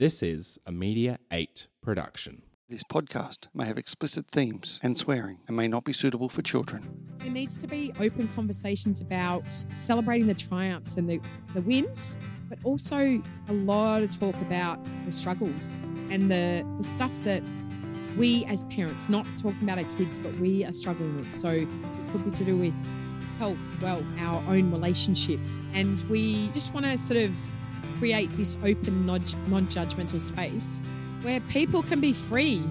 This is a Media 8 production. This podcast may have explicit themes and swearing and may not be suitable for children. There needs to be open conversations about celebrating the triumphs and the, the wins, but also a lot of talk about the struggles and the, the stuff that we as parents, not talking about our kids, but we are struggling with. So it could be to do with health, well, our own relationships. And we just want to sort of create this open, non judgmental space where people can be free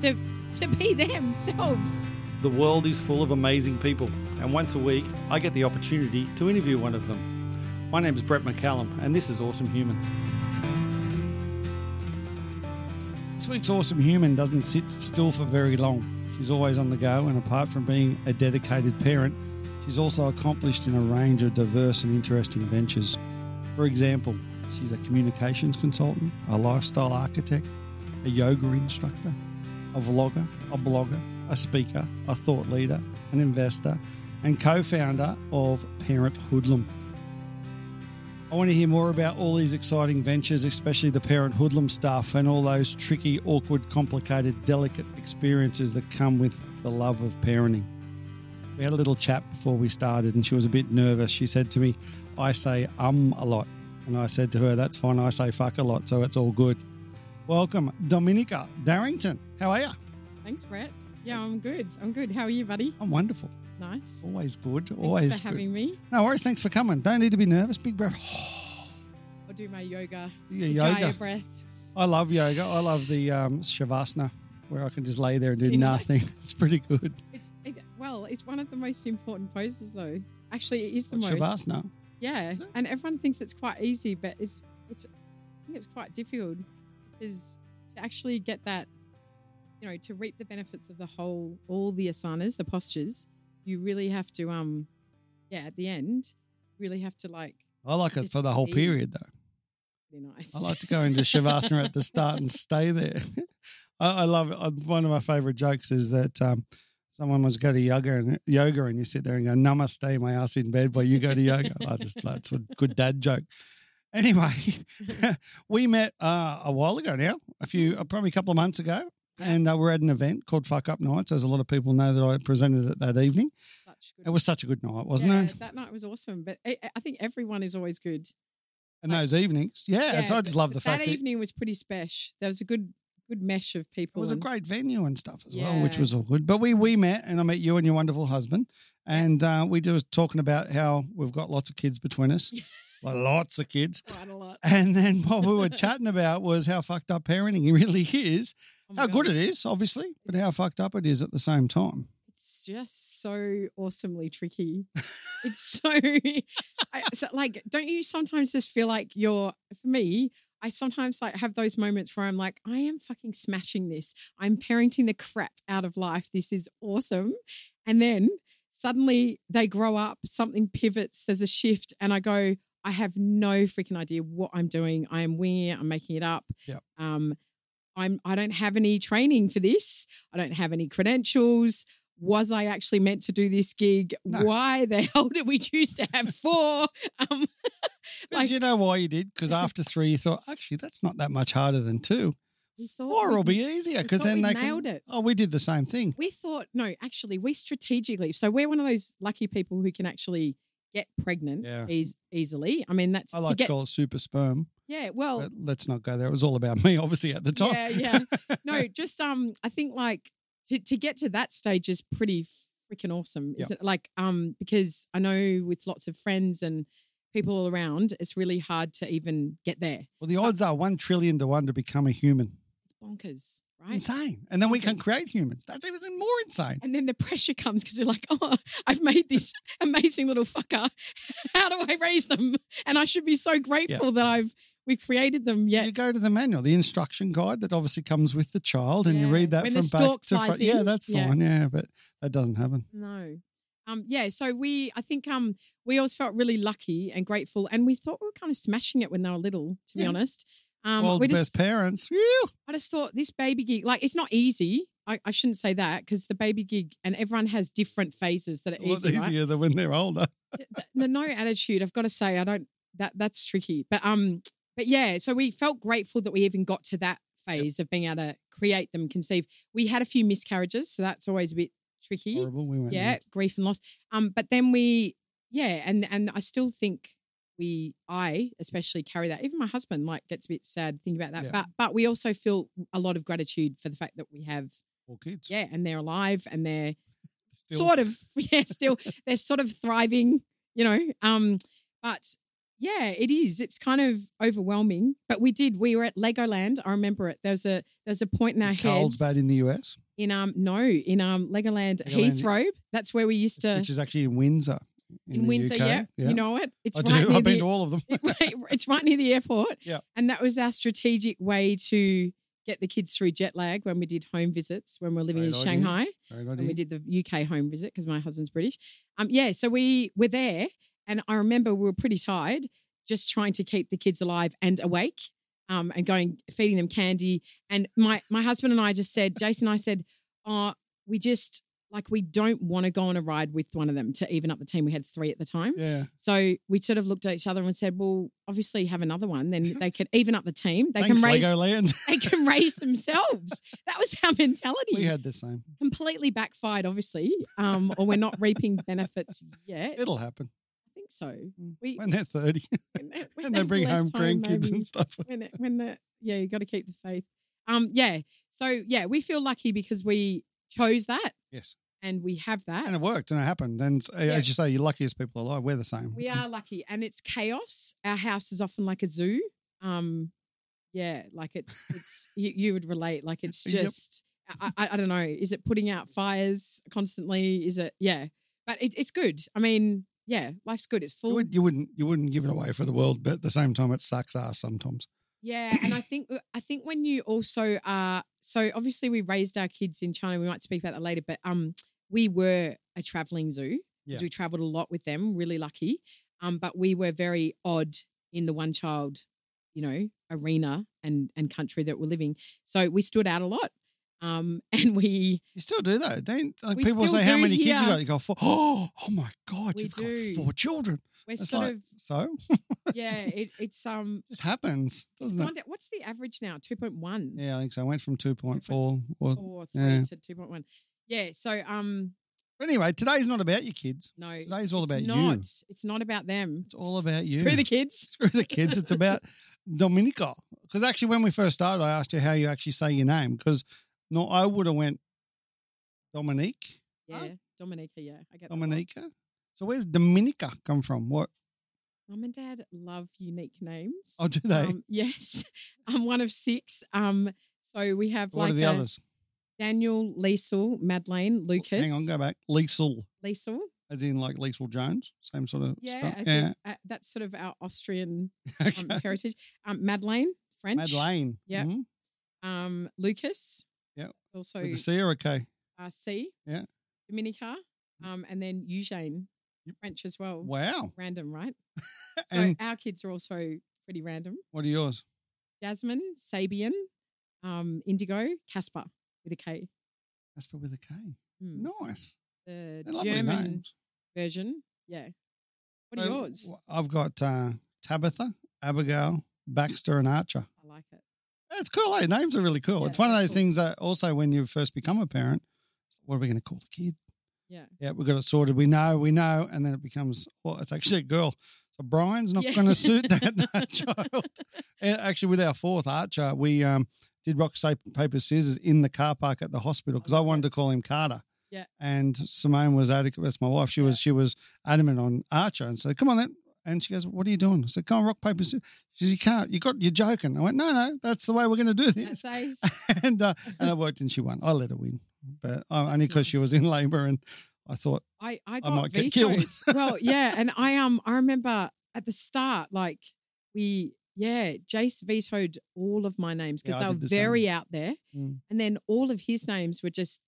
to, to be themselves. The world is full of amazing people, and once a week I get the opportunity to interview one of them. My name is Brett McCallum, and this is Awesome Human. This week's Awesome Human doesn't sit still for very long. She's always on the go, and apart from being a dedicated parent, she's also accomplished in a range of diverse and interesting ventures. For example, she's a communications consultant, a lifestyle architect, a yoga instructor, a vlogger, a blogger, a speaker, a thought leader, an investor, and co founder of Parent Hoodlum. I want to hear more about all these exciting ventures, especially the Parent Hoodlum stuff and all those tricky, awkward, complicated, delicate experiences that come with the love of parenting. We had a little chat before we started, and she was a bit nervous. She said to me, I say um a lot. And I said to her, That's fine. I say fuck a lot, so it's all good. Welcome, Dominica Darrington. How are you? Thanks, Brett. Yeah, I'm good. I'm good. How are you, buddy? I'm wonderful. Nice. Always good. Thanks Always for good. having me. No worries. Thanks for coming. Don't need to be nervous. Big breath. I'll do my yoga. Your yoga. breath. I love yoga. I love the um, shavasana where I can just lay there and do nice. nothing. It's pretty good. It's it, well, it's one of the most important poses, though. Actually, it is the most. Shavasana. Yeah, and everyone thinks it's quite easy, but it's it's I think it's quite difficult because to actually get that, you know, to reap the benefits of the whole all the asanas, the postures, you really have to um, yeah, at the end, really have to like I like it for the whole period though. nice. I like to go into shavasana at the start and stay there. I, I love it. One of my favorite jokes is that um, someone was go to yoga and yoga, and you sit there and go "Namaste, my ass in bed," while you go to yoga. I just that's a good dad joke. Anyway, we met uh, a while ago now, a few uh, probably a couple of months ago, and uh, we're at an event called Fuck Up Nights. As a lot of people know that I presented it that evening. Such. It was such a good night, wasn't yeah, it? That night was awesome, but I, I think everyone is always good. And those evenings, yeah. so I just love the fact that that evening was pretty special. There was a good good mesh of people. It was a great venue and stuff as well, which was all good. But we we met, and I met you and your wonderful husband, and uh, we were talking about how we've got lots of kids between us, like lots of kids. quite a lot. And then what we were chatting about was how fucked up parenting really is, Oh how good it is, obviously, but how fucked up it is at the same time. It's just so awesomely tricky. it's so, I, so, like, don't you sometimes just feel like you're, for me, I sometimes like have those moments where I'm like, I am fucking smashing this. I'm parenting the crap out of life. This is awesome. And then suddenly they grow up, something pivots, there's a shift, and I go, I have no freaking idea what I'm doing. I am winging it. I'm making it up. Yep. Um, I'm. I don't have any training for this. I don't have any credentials. Was I actually meant to do this gig? No. Why the hell did we choose to have four? Um, Like- do you know why you did? Because after three, you thought, actually, that's not that much harder than two. Four will be easier because then we they nailed can. it. Oh, we did the same thing. We thought no, actually, we strategically. So we're one of those lucky people who can actually get pregnant Yeah. eas- easily. I mean, that's I to like get. to call it super sperm, yeah, well, let's not go there. It was all about me, obviously, at the time. Yeah, yeah. No, just um, I think like to to get to that stage is pretty freaking awesome. Is it like um because I know with lots of friends and people all around, it's really hard to even get there. Well, the odds are one trillion to one to become a human. It's bonkers, right? Insane. And then we can create humans. That's even more insane. And then the pressure comes because you're like, oh, I've made this amazing little fucker. How do I raise them? And I should be so grateful that I've we created them. Yet You go to the manual, the instruction guide that obviously comes with the child, and you read that When from back to front. Yeah, that's the Yeah. one. Yeah, but that doesn't happen. No. Um, yeah, so we I think um we always felt really lucky and grateful and we thought we were kind of smashing it when they were little, to be Yeah. honest. Um World's we best just, parents. Whew. I just thought this baby gig, like it's not easy. I, I shouldn't say that because the baby gig and everyone has different phases that are easy. right? easier than when they're older. the, the no attitude, I've got to say, I don't that that's tricky. But um, but yeah, so we felt grateful that we even got to that phase of being able to create them, conceive. We had a few miscarriages, so that's always a bit tricky. Horrible. We went Yeah, grief and loss. Um, but then we, yeah, and and I still think we, I especially carry that. Even my husband like gets a bit sad thinking about that. Yeah. But but we also feel a lot of gratitude for the fact that we have, Four kids. yeah, and they're alive and they're Still. sort of yeah still they're sort of thriving you know um but yeah it is it's kind of overwhelming but we did we were at legoland i remember it there was a there's a point in our heads Carlsbad in the US, in um no in um legoland, Legoland. heathrow that's where we used to which is actually in Windsor. in, the windsor UK. yeah, you know it it's I right do. I've been the, to all of them. it's right near the airport Yeah. and that was our strategic way to get the kids through jet lag when we did home visits when we were living in idea. shanghai Great and we did the UK home visit because my husband's British. Um, yeah, so we were there, and I remember we were pretty tired, just trying to keep the kids alive and awake, um, and going feeding them candy. And my my husband and I just said, Jason, and I said, oh, we just like we don't want to go on a ride with one of them to even up the team. We had three at the time. Yeah. So we sort of looked at each other and said, well, obviously have another one. Then they can even up the team. They Thanks, can raise Legoland. they can raise themselves. That was our mentality we had the same. completely backfired, obviously, um, or we're not reaping benefits yet. It'll happen think so. We when they're 30 when they, when and they bring home grandkids and stuff. When it, when the yeah, you got to keep the faith. Um, yeah. So yeah, we feel lucky because we chose that Yes. and we have that. And it worked and it happened. And uh, as you say, you're luckiest people alive. We're the same. we are lucky, and it's chaos. Our house is often like a zoo. Um, yeah, like it's it's you, you would relate. Like it's Yep. just I, I I don't know. Is it putting out fires constantly? Is it yeah? But it, it's good. I mean, yeah, life's good. It's You, full. would, you wouldn't you wouldn't give it away for the world, but at the same time, it sucks ass sometimes. Yeah, and I think I think when you also are so obviously we raised our kids in China. We might speak about that later, but um, we were a traveling zoo because Yeah. we traveled a lot with them. Really lucky, um, but we were very odd in the one child, you know, arena and and country that we're living. So we stood out a lot, um, and we You still do that, don't like We people say how many kids you got? You go four. Oh, oh my god, We you've do. got four children. we're It's sort like of so. yeah. It, it's um. just happens, doesn't it? what's the average now? Two point one. Yeah, I think so. I went from two point four. Or, three yeah. to two point one. Yeah. So um. but anyway, today's not about your kids. No, Today's it's- all about you. not. It's not about them. It's all about you. Screw the kids. Screw the kids. It's about Dominica. Because actually, when we first started, I asked you how you actually say your name. Because no, I would have went Dominique, Yeah, Dominica. Yeah, I get that a lot. Dominica. So where's Dominica come from? What? Mum and Dad love unique names. Oh, do they? Um, yes, I'm one of six. Um, so we have what like are the others? Daniel, Liesel, Madeleine, Lucas. Hang on, go back. Liesel, Liesel. as in like Leisel Jones, same sort of Yeah, yeah. uh, that's sort of our Austrian okay. um, heritage. Um, Madeleine, French. Madeleine. Yeah. Mhm. Um, Lucas. Also With the C or a K? uh, C. Yeah. Dominica. Um, and then Eugene, Yep. French as well. Wow. Random, right? So our kids are also pretty random. what are yours? Jasmine, Sabian, um, Indigo, Casper with a K. Casper with a K. Hmm. Nice. The They're German version. Yeah. What are So, yours? I've got uh, Tabitha, Abigail, Baxter, and Archer. I like it. It's cool. Eh? Names are really cool. Yeah, it's one of those cool. things that also when you first become a parent, what are we going to call the kid? Yeah. Yeah, we got it sorted. We know, we know, and then it becomes well, it's actually a girl. So Brian's not Yeah. going to suit that, that child. And actually, with our fourth Archer, we um, did rock paper scissors in the car park at the hospital because I wanted to call him Carter. Yeah. And Simone was adequate. That's my wife. She was she was adamant on Archer and said, "Come on then." And she goes, "What are you doing?" I said, "Come on, rock paper scissors." She says, "You can't. You got. You're joking." I went, "No, no. That's the way we're going to do this." and uh, and it worked, and she won. I let her win, but uh, only because she was in labour, and I thought, I, I got might get killed. well, yeah. And I um I remember at the start, like we yeah, Jace vetoed all of my names because Yeah, they were the same. very out there. Mm. And then all of his names were just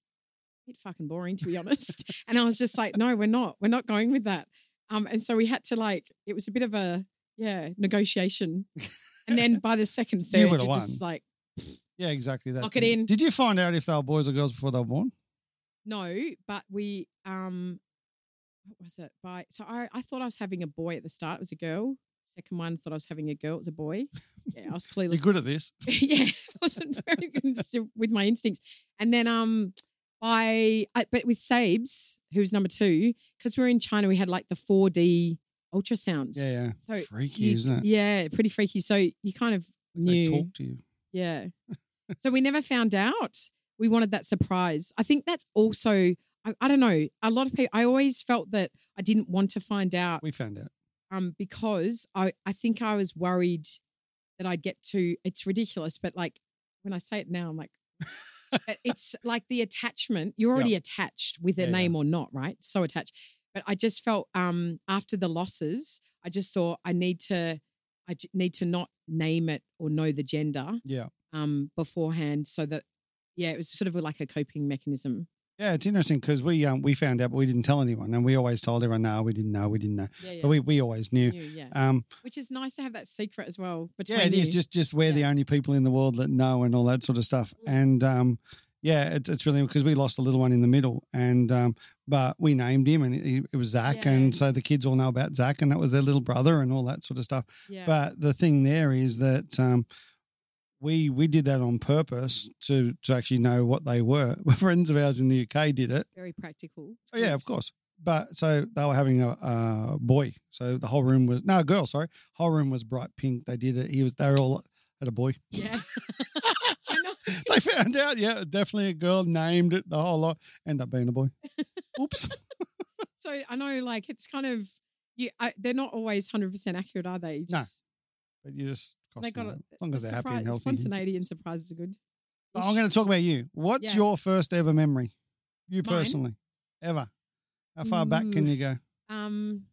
a bit fucking boring, to be honest. and I was just like, no, we're not. We're not going with that. Um, and so we had to like, it was a bit of a yeah negotiation. And then by the second, You third, would've you're just like, "Yeah, exactly that." Lock it in. Did you find out if they were boys or girls before they were born? no. But we um, what was it? By so I I thought I was having a boy at the start. It was a girl. second one thought I was having a girl. It was a boy. Yeah, I was clearly You're good at this. yeah, I wasn't very good with my instincts. And then um by I, but with Sabes, who's number two, because we are in China, we had like the 4D ultrasounds. Yeah, yeah. So Freaky, you- isn't it? Yeah, pretty freaky. So you kind of knew. They talk to you. Yeah. so we never found out. We wanted that surprise. I think that's also I, I don't know. A lot of people I always felt that I didn't want to find out We found out. um because I I think I was worried that I'd get to it's ridiculous, but like when I say it now, I'm like it's like the attachment. You're already attached with a Yeah, yeah. name or not, right? So attached. But I just felt um after the losses, I just thought I need to I need to not name it or know the gender Yeah. um beforehand so that yeah, it was sort of like a coping mechanism. Yeah, it's interesting because we um we found out, but we didn't tell anyone, and we always told everyone, no, we didn't know, we didn't know, Yeah, yeah. but we, we always knew. Knew, yeah. Um, Which is nice to have that secret as well. Between yeah, it is you. just just we're the only people in the world that know and all that sort of stuff, and um, yeah, it's it's really because we lost a little one in the middle, and um, but we named him, and it, it was Zach, Yeah. and so the kids all know about Zach, and that was their little brother, and all that sort of stuff. yeah. But the thing there is that um, we we did that on purpose to to actually know what they were. Friends of ours in the UK did it. very practical. It's Oh, yeah, of course. But so they were having a, a boy. So the whole room was no a girl. Sorry, whole room was bright pink. They did it. He was. They were all had a boy. Yeah. They found out. Yeah, definitely a girl. Named it the whole lot. End up being a boy. Oops. So I know, like, it's kind of you. I, they're not always hundred percent accurate, are they? No. But you just cost they got that. it. as long as they're happy and healthy. Spontaneity and surprises are good. I'm going to talk about you. What's Yeah. your first ever memory? You Mine? personally, ever? How far back can you go? Um,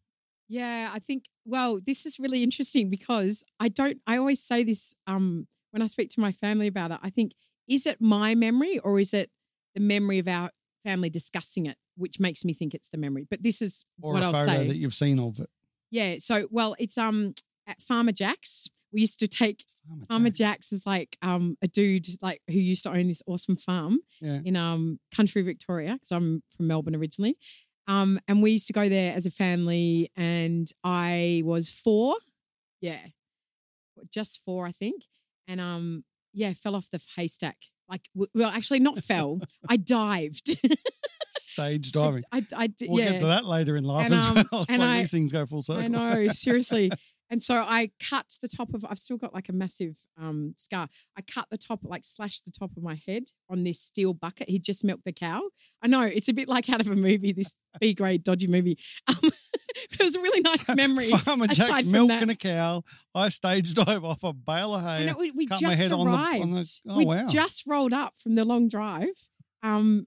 yeah, I think. Well, this is really interesting because I don't. I always say this. Um, when I speak to my family about it, I think is it my memory or is it the memory of our family discussing it, which makes me think it's the memory. But this is Or what a I'll photo say. that you've seen of it? yeah. So, well, it's um at Farmer Jack's. We used to take Farmer Farmer Jack's. Jack's is like um a dude like who used to own this awesome farm Yeah. in um country Victoria because I'm from Melbourne originally. Um and we used to go there as a family and I was 4. Yeah. Just 4 I think. And um yeah, fell off the haystack. Like well actually not fell. I dived. Stage diving. I, I, I We'll yeah. get to that later in life And, as um, well. It's and like I- these things go full circle. I know, seriously. And so I cut the top of I've still got like a massive um scar. I cut the top, like slashed the top of my head on this steel bucket. He just milked the cow. I know it's a bit like out of a movie, this B grade dodgy movie. Um, but it was a really nice memory. Farmer Jack's milking that. a cow. I stage dive off a bale of hay. We, we cut just my head on the- arrived. on the- oh, we wow. just rolled up from the long drive. Um,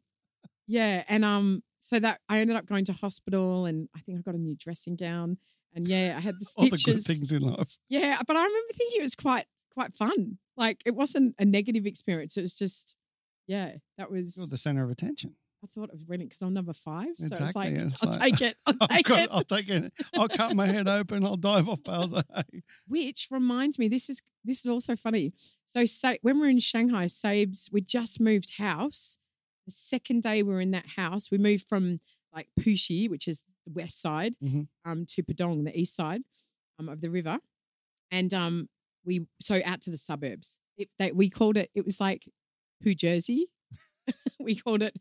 yeah, and um, so that I ended up going to hospital, and I think I got a new dressing gown, and yeah, I had the stitches. All the good things in life. Yeah, but I remember thinking it was quite quite fun. Like it wasn't a negative experience. It was just, yeah, that was. You're the center of attention. I thought it was brilliant because I'm number five, so Exactly, it's like it's I'll like- take it. I'll take got- it. I'll take it. I'll cut my head open. I'll dive off bales. Which reminds me, this is this is also funny. So, say when we are in Shanghai, Sabes, we just moved house. The second day we were in that house, we moved from like Puxi, which is the west side, Mhm. um, to Pudong, the east side um, of the river, and um, we so out to the suburbs. It, they, we called it. It was like Poo Jersey. we called it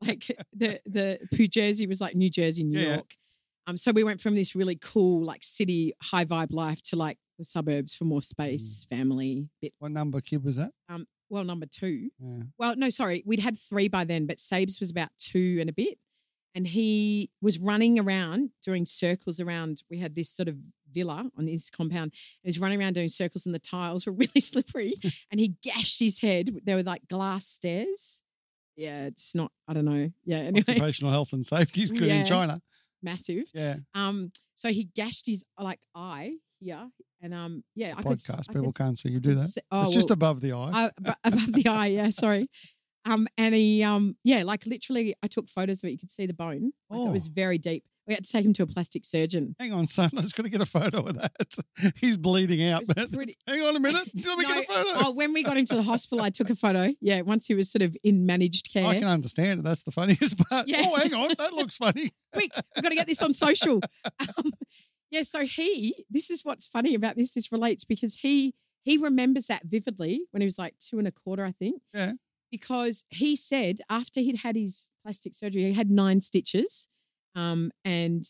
like the the Poo Jersey was like New Jersey, New yeah. York. Um, so we went from this really cool like city high vibe life to like the suburbs for more space, Mm. family, bit. What number kid was that? Um, well, number two. Yeah. Well, no, sorry, we'd had three by then, but Sabes was about two and a bit, and he was running around doing circles around. We had this sort of villa on his compound. He was running around doing circles, and the tiles were really slippery, and he gashed his head. There were like glass stairs. Yeah, it's not. I don't know. Yeah, anyway, Occupational health and safety is good Yeah. in China. massive. Yeah. Um, so he gashed his like eye here, and um, yeah, I could, Podcast. I People could- can't see you do that. se- oh, it's just above the eye. uh, above the eye. Yeah, sorry. Um, and he um, yeah, like literally, I took photos of it. You could see the bone. Like, It was Oh. very deep. We had to take him to a plastic surgeon. Hang on, son. I just got to get a photo of that. He's bleeding out. pretty- Hang on a minute. Let me No, get a photo. Oh, when we got him to the hospital, I took a photo. Yeah, once he was sort of in managed care. I can understand it. That's the funniest part. Yeah. Oh, hang on. That looks funny. quick, we've got to get this on social. Um, Yeah, so he, this is what's funny about this. This relates because he he remembers that vividly when he was like two and a quarter, I think. Yeah. Because he said after he'd had his plastic surgery, he had nine stitches, um, and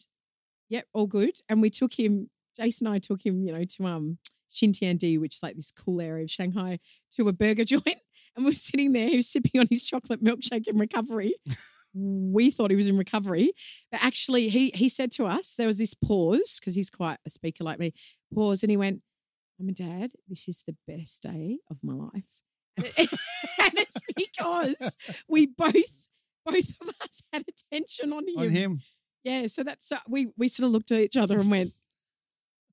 yep, all good. And we took him. Jason and I took him, you know, to um Xintiandi, which is like this cool area of Shanghai, to a burger joint, and we're sitting there. He was sipping on his chocolate milkshake in recovery. we thought he was in recovery, but actually, he he said to us there was this pause because he's quite a speaker like me. Pause, and he went, "Mum and Dad, this is the best day of my life," and, it's because we both both of us had attention on him. On him. Yeah, so that's uh, we we sort of looked at each other and went,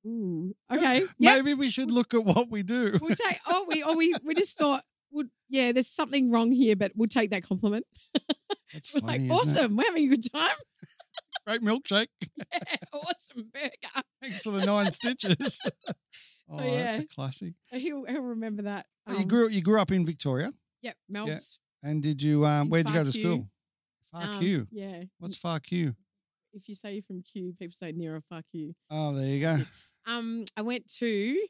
"Ooh, okay, yeah." Maybe we should look at what we do. We'll take. Oh, we oh we we just thought, would yeah, there's something wrong here, but we'll take that compliment. That's We're funny. like, isn't it? awesome, we're having a good time. Great milkshake. Yeah, awesome burger. Thanks for the nine stitches. Oh, that's a classic. So he'll he'll remember that. Oh, you Um, grew you grew up in Victoria, Yep, Mel's. and did you? Um, where'd you go to Kew. school? Far Um, Kew. Yeah. What's Far Kew? if you say you're from Kew, people say near or far Kew. Oh, there you go. Um, I went to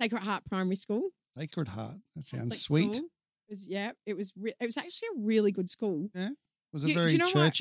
Sacred Heart Primary School. Sacred Heart. That sounds Catholic sweet. It was yeah, it was re- it was actually a really good school. Yeah. Was it You- do very you know what?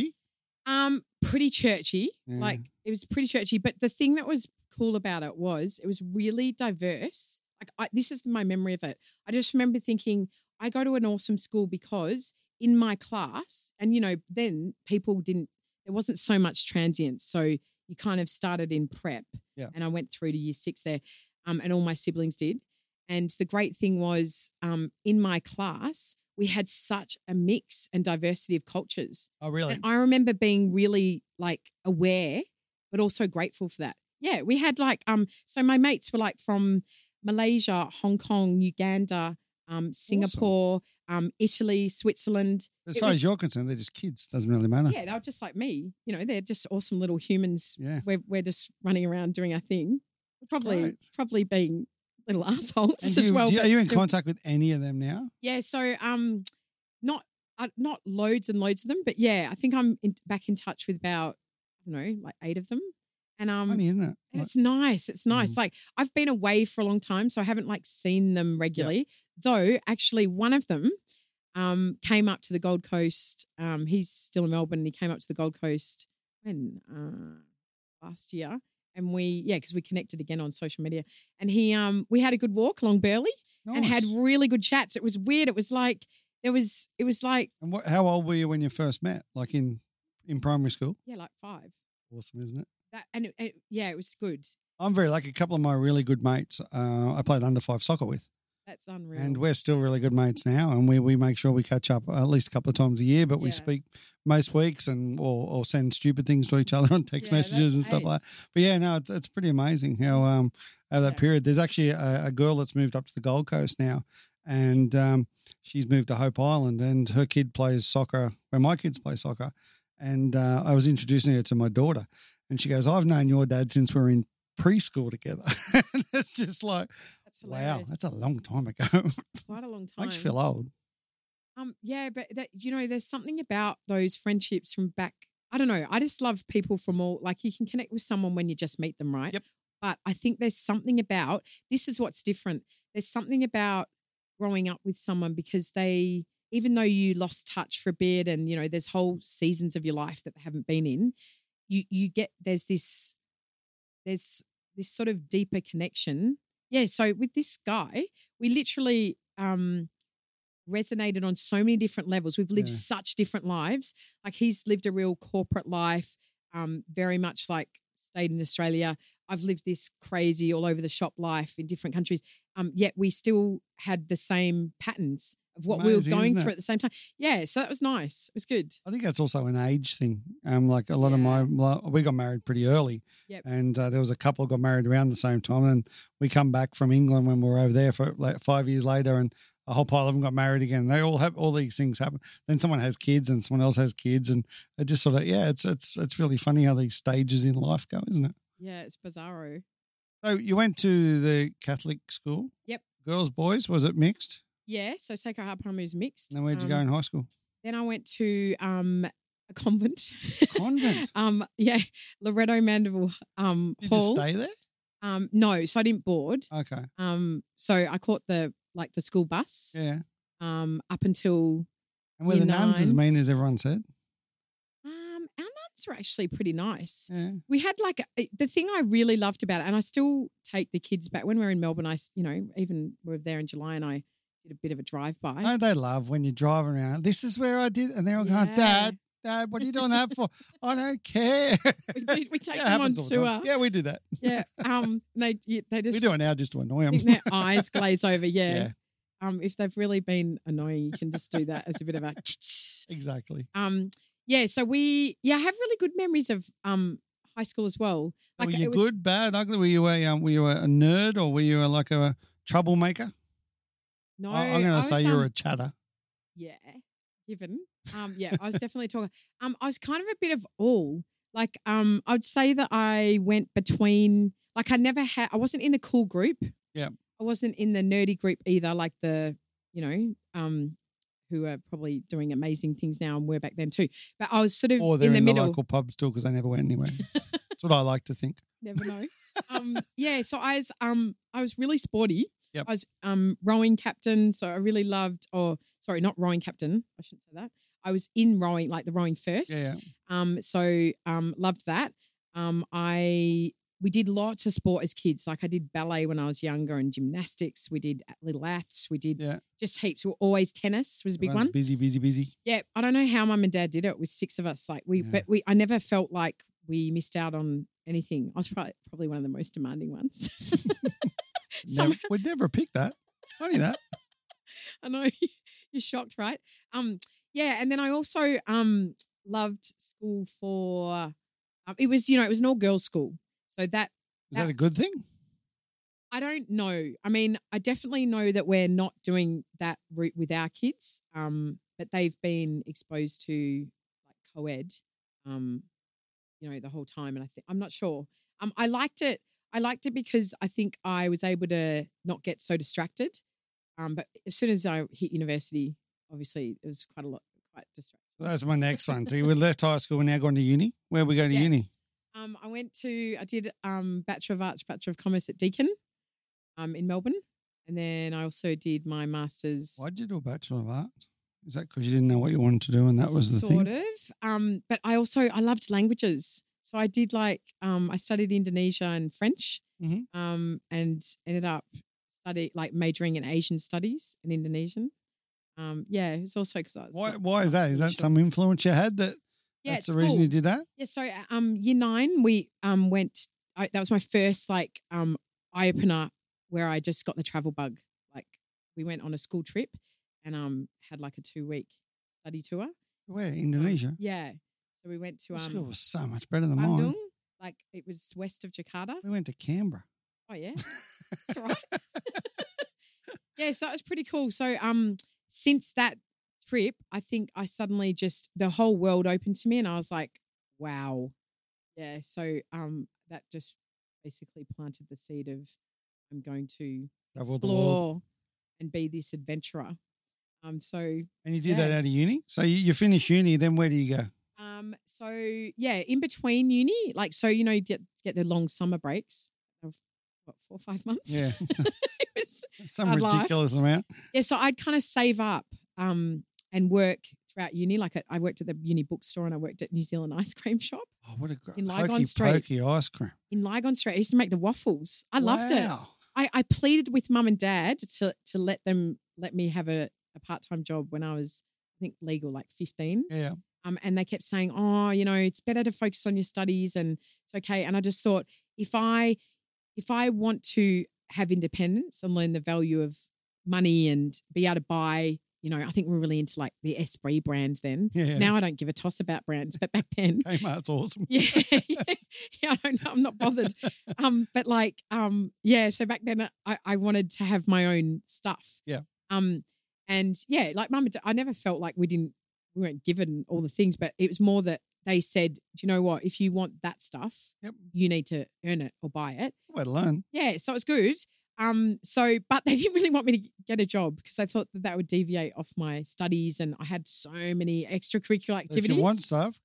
Um, pretty churchy. Yeah. Like it was pretty churchy. But the thing that was cool about it was it was really diverse. Like I, this is my memory of it. I just remember thinking I go to an awesome school because in my class, and you know, then people didn't. There wasn't so much transience, so you kind of started in prep. Yeah. And I went through to year six there, um, and all my siblings did. And the great thing was, um, in my class, we had such a mix and diversity of cultures. Oh, really? And I remember being really like aware, but also grateful for that. Yeah, we had like um. So my mates were like from Malaysia, Hong Kong, Uganda, um, Singapore, um, Italy, Switzerland. As it far was- as you're concerned, they're just kids. Doesn't really matter. Yeah, they were just like me. You know, they're just awesome little humans. Yeah. We're we're just running around doing our thing. Probably great. probably being little assholes And as you, well. do you- are you in still- contact with any of them now? Yeah, so um, not uh, not loads and loads of them, but yeah, I think I'm in, back in touch with about I don't know, like eight of them, and um, Funny, isn't it? and it's nice. It's nice. Like I've been away for a long time, so I haven't like seen them regularly. Though actually, one of them um came up to the Gold Coast. Um, he's still in Melbourne. and He came up to the Gold Coast when uh last year. And we, yeah, because we connected again on social media, and he, um, we had a good walk along Burleigh, and had really good chats. It was weird. It was like there was, it was like, And what, how old were you when you first met? Like in in primary school? yeah, like five. Awesome, isn't it? That and it, it- yeah, it was good. I'm very lucky. A couple of my really good mates, uh, I played under five soccer with, That's unreal. and we're still really good mates now. And we we make sure we catch up at least a couple of times a year, but we speak most weeks and or, or send stupid things to each other on text Yeah, messages and stuff like. that. But yeah, no, it's it's pretty amazing how um how that Yeah. period. There's actually a, a girl that's moved up to the Gold Coast now, and um, she's moved to Hope Island, and her kid plays soccer where my kids play soccer. And uh, I was introducing her to my daughter, and she goes, "I've known your dad since we were in preschool together." and it's just like, That's wow, that's a long time ago. quite a long time. I just feel old. Um, yeah, but that you know, there's something about those friendships from back. I don't know. I just love people from all like you can connect with someone when you just meet them, right? Yep. But I think there's something about this is what's different. There's something about growing up with someone because they, even though you lost touch for a bit, and you know, there's whole seasons of your life that they haven't been in, you you get there's this there's this sort of deeper connection. Yeah. So with this guy, we literally um resonated on so many different levels. We've lived Yeah. such different lives. Like he's lived a real corporate life, um, very much like stayed in Australia. I've lived this crazy all over the shop life in different countries. Um, yet we still had the same patterns of what we were going through at the same time. Yeah, so that was nice. It was good. I think that's also an age thing. Um, like a lot of my, we got married pretty early, Yep. and uh, there was a couple got married around the same time. And we come back from England when we were over there for like five years later, and a whole pile of them got married again. They all have all these things happen. Then someone has kids, and someone else has kids, and it just sort of yeah, it's it's it's really funny how these stages in life go, isn't it? Yeah, it's bizarro. So you went to the Catholic school. Yep. Girls, boys, was it mixed? Yeah, so Sacred Heart Primary is mixed. And where'd you go Um, in high school? Then I went to um, a convent. Convent. um, yeah, Loreto Mandeville um, Did you Hall. stay there? Um, no, so I didn't board. Okay. Um, so I caught the like the school bus. Yeah. Um, up until And were Year the nuns as mean as everyone said? um, our nuns were actually pretty nice. Yeah. We had like a, the thing I really loved about it, and I still take the kids back when we're in Melbourne. I, you know, even we were there in July, and I did a bit of a drive by. No, they love when you're driving around. This is where I did, and they're all going, "Dad, Dad, what are you doing that for? I don't care." We, do, we take them on all the tour. Yeah, we do that. Yeah. Um. They yeah, they just We do it now just to annoy them. their eyes glaze over. Yeah. Yeah. Um. If they've really been annoying, you can just do that as a bit of a. exactly. Um. Yeah. So we yeah I have really good memories of um high school as well. were you was- good, bad, ugly? Were you a um, were you a nerd or were you a, like a troublemaker? No, I- I'm going to say you're um, a chatter. Yeah, given. Um, yeah, I was definitely talking. Um, I was kind of a bit of all. Like, um, I'd say that I went between. Like, I never had. I wasn't in the cool group. Yeah. I wasn't in the nerdy group either. Like the, you know, um, who are probably doing amazing things now and were back then too. But I was sort of Or they're in in the the, middle. local pub still because they never went anywhere. That's what I like to think. Never know. um, yeah, so I was um I was really sporty. Yep. I was um rowing captain, so I really loved or sorry, not rowing captain. I shouldn't say that. I was in rowing, like the rowing first. Yeah, yeah. Um, so um loved that. Um, I we did lots of sport as kids. Like I did ballet when I was younger and gymnastics. We did little aths. We did Yeah. just heaps. We were always tennis was a big one. Busy, busy, busy. Yeah, I don't know how mum and dad did it with six of us. Like we, Yeah. but we, I never felt like we missed out on anything. I was probably probably one of the most demanding ones. Never, we'd never pick that. Funny that. I know you're shocked, right? Um, yeah, and then I also um loved school for. Um, it was you know it was an all girls school, so that Is that a good thing? I don't know. I mean, I definitely know that we're not doing that route with our kids. Um, but they've been exposed to like co-ed, um, you know, the whole time. And I think I'm not sure. Um, I liked it. I liked it because I think I was able to not get so distracted. Um, but as soon as I hit university, obviously it was quite a lot, quite distracted. That's my next one. See, we left high school. We're now going to uni. Where we go to Yeah. uni? Um, I went to, I did um, Bachelor of Arts, Bachelor of Commerce at Deakin, um, in Melbourne, and then I also did my masters. Why did you do a Bachelor of Art? Is that because you didn't know what you wanted to do and that was the sort thing? of. Um, but I also I loved languages, so I did like um, I studied Indonesia and French, Mhm. um, and ended up study like majoring in Asian studies and Indonesian. Um, yeah, it was also because I was Why, why is that? Is that some influence you had that Yeah, that's at the reason you did that? Yeah, so um, year nine, we um went. I, that was my first like um eye opener where I just got the travel bug. Like we went on a school trip and um had like a two week study tour. Where? Um, Indonesia? yeah, so we went to Your um school was so much better than Bandung, mine. like it was west of Jakarta. We went to Canberra. Oh yeah, right. yeah, so that was pretty cool. So um, since that trip, I think I suddenly just the whole world opened to me, and I was like, wow, yeah. So um, that just basically planted the seed of I'm going to Travel explore and be this adventurer. Um, so And you did that out of uni? So you, you finish uni, then where do you go? Um, so yeah, in between uni, like so, you know, you get get the long summer breaks of what four or five months. Yeah. it was Some Hard life. ridiculous amount. yeah. So I'd kind of save up um and work throughout uni. Like I- I worked at the uni bookstore and I worked at New Zealand ice cream shop Oh, what a great In Lygon hokey Street. pokey ice cream. in Lygon Street. I used to make the waffles. I loved it. I, I pleaded with mum and dad to to let them let me have a, a part time job when I was I think legal like fifteen. Yeah. Um, and they kept saying, "Oh, you know, it's better to focus on your studies, and it's okay." And I just thought, if I, if I want to have independence and learn the value of money and be able to buy, you know, I think we're really into like the Esprit brand then. Yeah. Now I don't give a toss about brands, but back then, Kmart's awesome. yeah, yeah, yeah, I don't know, I'm not bothered. um, but like, um, yeah, so back then I, I wanted to have my own stuff. Yeah. Um, and yeah, like mum and I never felt like we didn't, we weren't given all the things, but it was more that they said, do you know what? If you want that stuff, Yep. you need to earn it or buy it. Way to learn. Yeah, so it's good. Um, so, but they didn't really want me to get a job because they thought that that would deviate off my studies, and I had so many extracurricular If activities. you want stuff,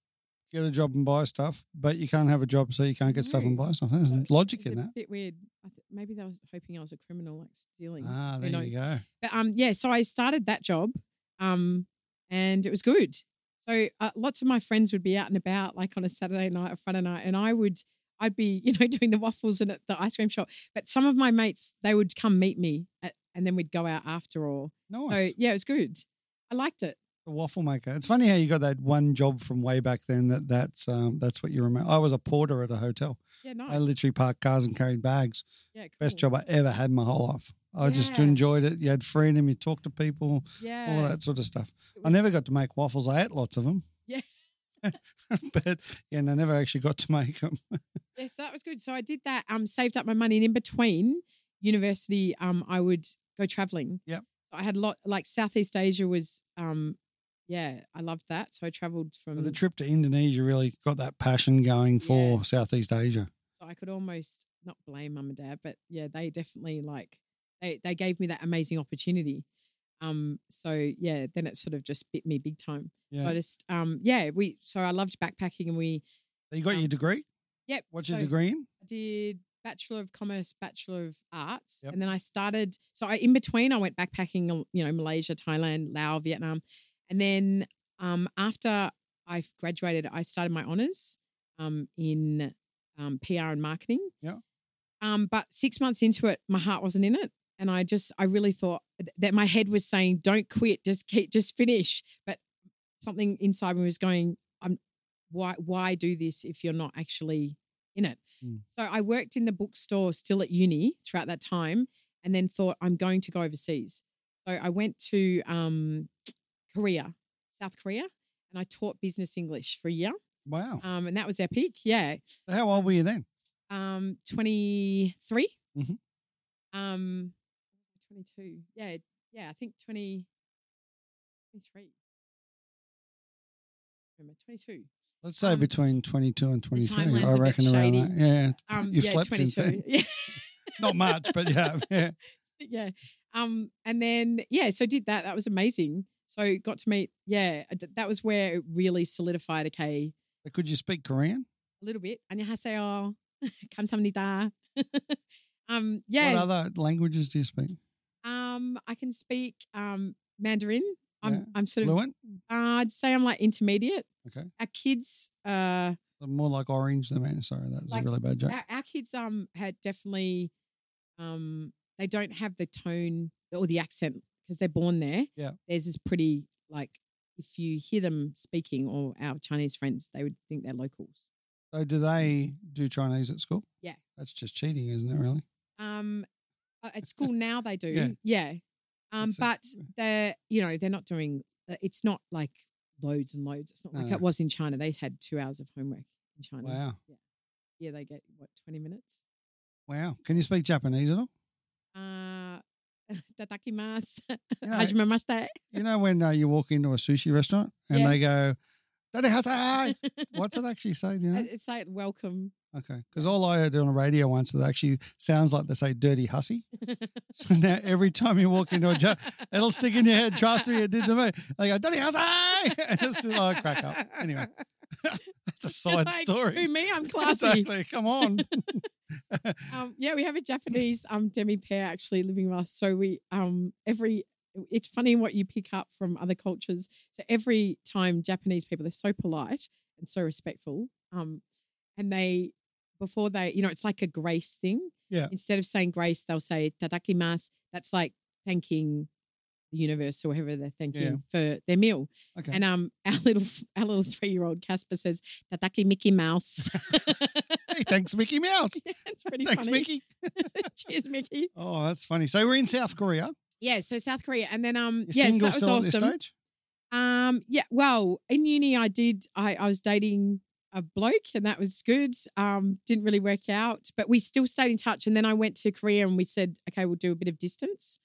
get a job and buy stuff, but you can't have a job, so you can't get stuff and buy stuff. There's logic It's in a that. bit weird. I th- maybe they was hoping I was a criminal, like stealing. Ah, there you go. But um, yeah, so I started that job, um, and it was good. So uh, lots of my friends would be out and about, like on a Saturday night or Friday night, and I would, I'd be, you know, doing the waffles and at the ice cream shop. But some of my mates, they would come meet me, at, and then we'd go out after all. Nice. So yeah, it was good. I liked it. the waffle maker. It's funny how you got that one job from way back then. That that's um, that's what you remember. I was a porter at a hotel. Yeah, nice. I literally parked cars and carried bags. yeah, Best job I ever had in my whole life. I just enjoyed it. You had freedom. You talked to people. Yeah, All that sort of stuff. I never got to make waffles. I ate lots of them. Yeah. but yeah, and I never actually got to make them. Yeah, so that was good. So I did that. Um, saved up my money, and in between university, um, I would go traveling. Yeah. I had a lot like Southeast Asia was, um, yeah, I loved that. So I traveled from. the trip to Indonesia really got that passion going for Yes. Southeast Asia. so I could almost not blame mum and dad, but yeah, they definitely like they they gave me that amazing opportunity. Um, so yeah, then it sort of just bit me big time. So Yeah. I just um, yeah, we so I loved backpacking, and we So you got um, your degree? yep. What's so, your degree in? I did Bachelor of Commerce, Bachelor of Arts, Yep. and then I started. So I, in between, I went backpacking. uh, You know, Malaysia, Thailand, Laos, Vietnam, and then um, after I graduated, I started my honors um, in um, PR and marketing. Yeah. Um, but six months into it, my heart wasn't in it, and I just, I really thought that my head was saying, "Don't quit, just keep, just finish." But something inside me was going, "I'm why, why do this if you're not actually in it?" Mm. So I worked in the bookstore still at uni throughout that time, and then thought I'm going to go overseas. So I went to um, Korea, South Korea, and I taught business English for a year, Wow. um, and that was epic. Yeah, How old were you then? um, 23. Mhm. Um, 22. Yeah, yeah, I think 20, 23. Remember, 22. Let's say Um, between 22 and 23. timeline's I a bit reckon around shady. that. Yeah. Um, You've yeah, slept since 22. then. Yeah. Not much, but yeah. yeah. yeah. Um, and then yeah, so did that. That was amazing. So got to meet. Yeah, I d- that was where it really solidified. Okay, But Could you speak Korean? a little bit. 안녕하세요. 감사합니다. um, yeah. What other languages do you speak? Um, I can speak um Mandarin. I'm Yeah. I'm sort Fluent? of. Uh, I'd say I'm like intermediate. Okay. Our kids, uh, More like orange than man. Sorry, that was Like, a really bad joke. our, our kids um had definitely, um, they don't have the tone or the accent because they're born there. Yeah. Theirs is pretty like if you hear them speaking or our Chinese friends, they would think they're locals. So do they do Chinese at school? Yeah. That's just cheating, isn't it, really? Um, at school now they do, Yeah. yeah. Um, That's a- but they're you know they're not doing. uh, It's not like loads and loads. It's not No, like it was in China. They had two hours of homework in China. Wow. Yeah, they get what twenty minutes. Wow. Can you speak Japanese at all? Uh, tatakimasu. You know, Hajimemashite. you know when uh, you walk into a sushi restaurant and they go! What's it actually say? Do you know? It's like welcome. Okay. Because all I heard on the radio once, it actually sounds like they say dirty hussy. So now every time you walk into a job, it'll stick in your head. Trust me, it did to me. They go, dirty hussy! And it's oh, I crack up. Anyway, that's a side Like, story. Who me? I'm classy. Exactly. Come on. Um, yeah, we have a Japanese um demi pair actually living with us. So we um every it's funny what you pick up from other cultures. So every time Japanese people, they're so polite and so respectful. Um, and they before they, you know, it's like a grace thing. Yeah. Instead of saying grace, they'll say tadakimasu. That's like thanking the universe or whoever they're thanking Yeah. for their meal. Okay. And um, our little our little three year old Casper says "Tataki Mickey Mouse." Hey, thanks, Mickey Mouse. it's pretty Thanks, funny. Mickey. Cheers, Mickey. Oh, that's funny. So we're in South Korea. Yeah, so South Korea, and then um, You're yes, single that was still at this awesome. stage? Um, yeah, well, in uni, I did. I I was dating a bloke, and that was good. Um, didn't really work out, but we still stayed in touch. And then I went to Korea, and we said, okay, we'll do a bit of distance.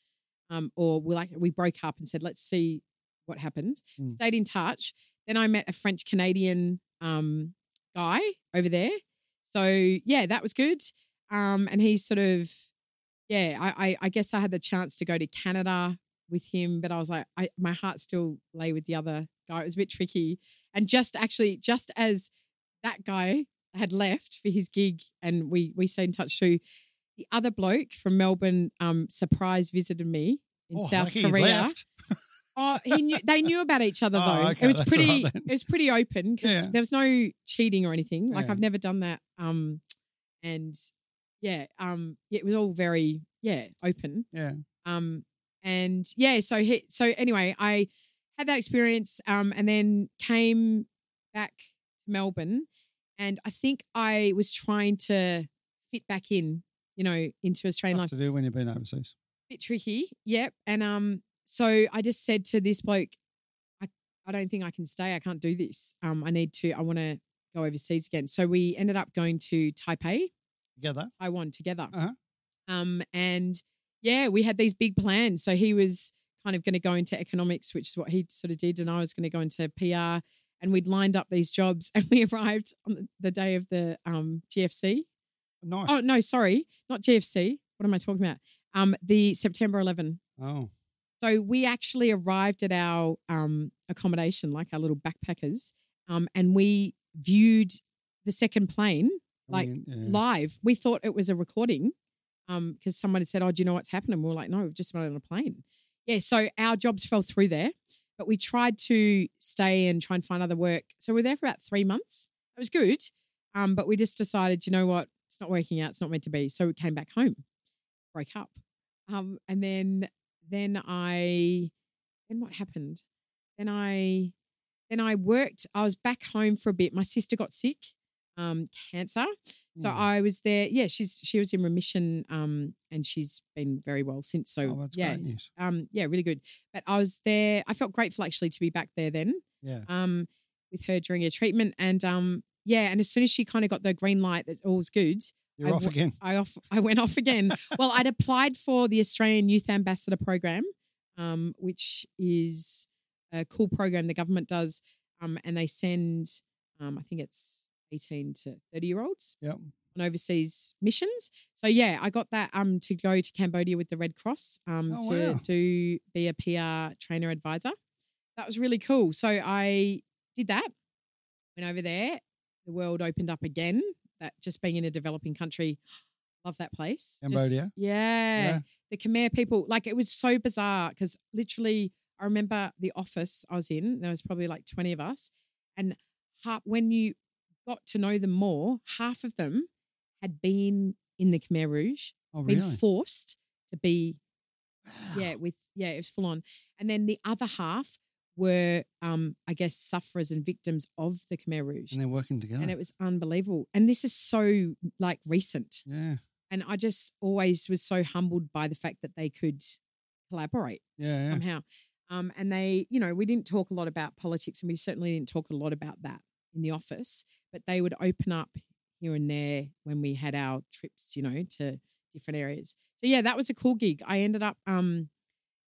Um, or we like we broke up and said, let's see what happens. Mm. Stayed in touch. Then I met a French Canadian um guy over there. So yeah, that was good. Um, and he's sort of yeah, I, I I guess I had the chance to go to Canada with him, but I was like, I my heart still lay with the other guy. It was a bit tricky, and just actually, just as that guy had left for his gig, and we we stayed in touch too. The other bloke from Melbourne um surprise visited me in Oh, South Korea. left. Oh, he knew they knew about each other Oh, though. okay, it was pretty. right it was pretty open because Yeah. there was no cheating or anything. Like Yeah. I've never done that. Um, and yeah, um, it was all very yeah open. Yeah. Um, and yeah, so he, so anyway, I had that experience. Um, and then came back to Melbourne, and I think I was trying to fit back in, you know, into Australian life Tough to do when you've been overseas. bit tricky. Yep. And um, so I just said to this bloke, I, I don't think I can stay. I can't do this. Um, I need to, I want to go overseas again. So we ended up going to Taipei, Together. Taiwan together. Uh-huh. Um, and yeah, we had these big plans. So he was kind of going to go into economics, which is what he sort of did, and I was going to go into PR. And we'd lined up these jobs, and we arrived on the- day of the um, GFC. Nice. Oh no, sorry, not GFC. What am I talking about? Um, the September 11. Oh. So we actually arrived at our um, accommodation, like our little backpackers, um, and we viewed the second plane like Coming in, yeah. live. We thought it was a recording because someone had said, "Oh, do you know what's happening?" We were like, "No, we've just been on a plane." Yeah, so our jobs fell through there, but we tried to stay and try and find other work. So we are there for about three months. It was good, um, but we just decided, you know what, it's not working out. It's not meant to be. So we came back home, broke up, um, and then then I then what happened? Then I then I worked. I was back home for a bit. My sister got sick, um, cancer. So Mm. I was there. Yeah, she's she was in remission, um, and she's been very well since. So oh, that's yeah, great news. um, yeah, really good. But I was there. I felt grateful actually to be back there then, Yeah. um, with her during her treatment, and um, yeah, and as soon as she kind of got the green light that all was good, You're I off again. I off I went off again. well, I'd applied for the Australian Youth Ambassador Program, um, which is a cool program the government does, um, and they send, um, I think it's eighteen to thirty year olds Yep. on overseas missions. So yeah, I got that um to go to Cambodia with the Red Cross um Oh, to wow. do be a PR trainer advisor. That was really cool. So I did that. Went over there. The world opened up again. That just being in a developing country, love that place. Just- Cambodia? yeah, Yeah. the Khmer people. Like it was so bizarre because literally, I remember the office I was in. There was probably like twenty of us, and half, when you got to know them more, half of them had been in the Khmer Rouge, Oh, been forced to be yeah with yeah it was full on and then the other half were um i guess sufferers and victims of the khmer rouge And they're working together. and it was unbelievable and this is so like recent yeah. and i just always was so humbled by the fact that they could collaborate Yeah. Yeah. somehow um and they you know we didn't talk a lot about politics and we certainly didn't talk a lot about that in the office but they would open up here and there when we had our trips you know to different areas. So yeah that was a cool gig. I ended up um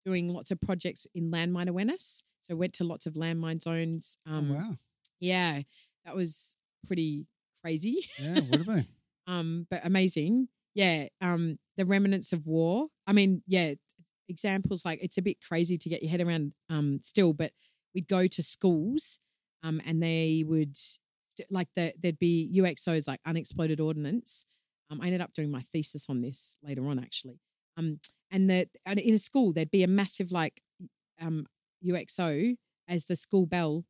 doing lots of projects in landmine awareness. So went to lots of landmine zones um oh, wow. yeah that was pretty crazy. Yeah, would have been. um but amazing. Yeah um the remnants of war. I mean yeah examples like it's a bit crazy to get your head around um still but we'd go to schools um and they would st- like the, there'd be uxos like unexploded ordnance um i ended up doing my thesis on this later on actually um and that and in a school there'd be a massive like um uxo as the school bell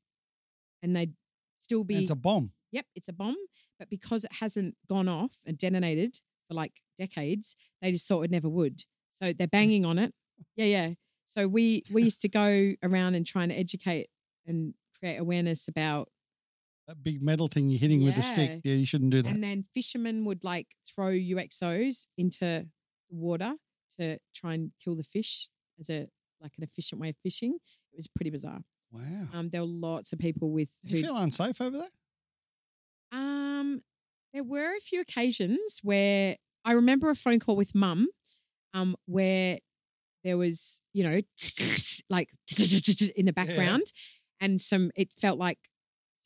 and they'd still be It's a bomb. yep, it's a bomb. But because it hasn't gone off and detonated for like decades, they just thought it never would. So they're banging on it. Yeah, yeah. So we we used to go around and try and educate and create awareness about That big metal thing you're hitting with a stick. Yeah. Yeah, you shouldn't do that. and then fishermen would like throw UXOs into water to try and kill the fish as a like an efficient way of fishing. It was pretty bizarre. wow. Um, there were lots of people with Did you feel unsafe over there? Um, there were a few occasions where I remember a phone call with mum, um, where there was, you know, like in the background, and some. It felt like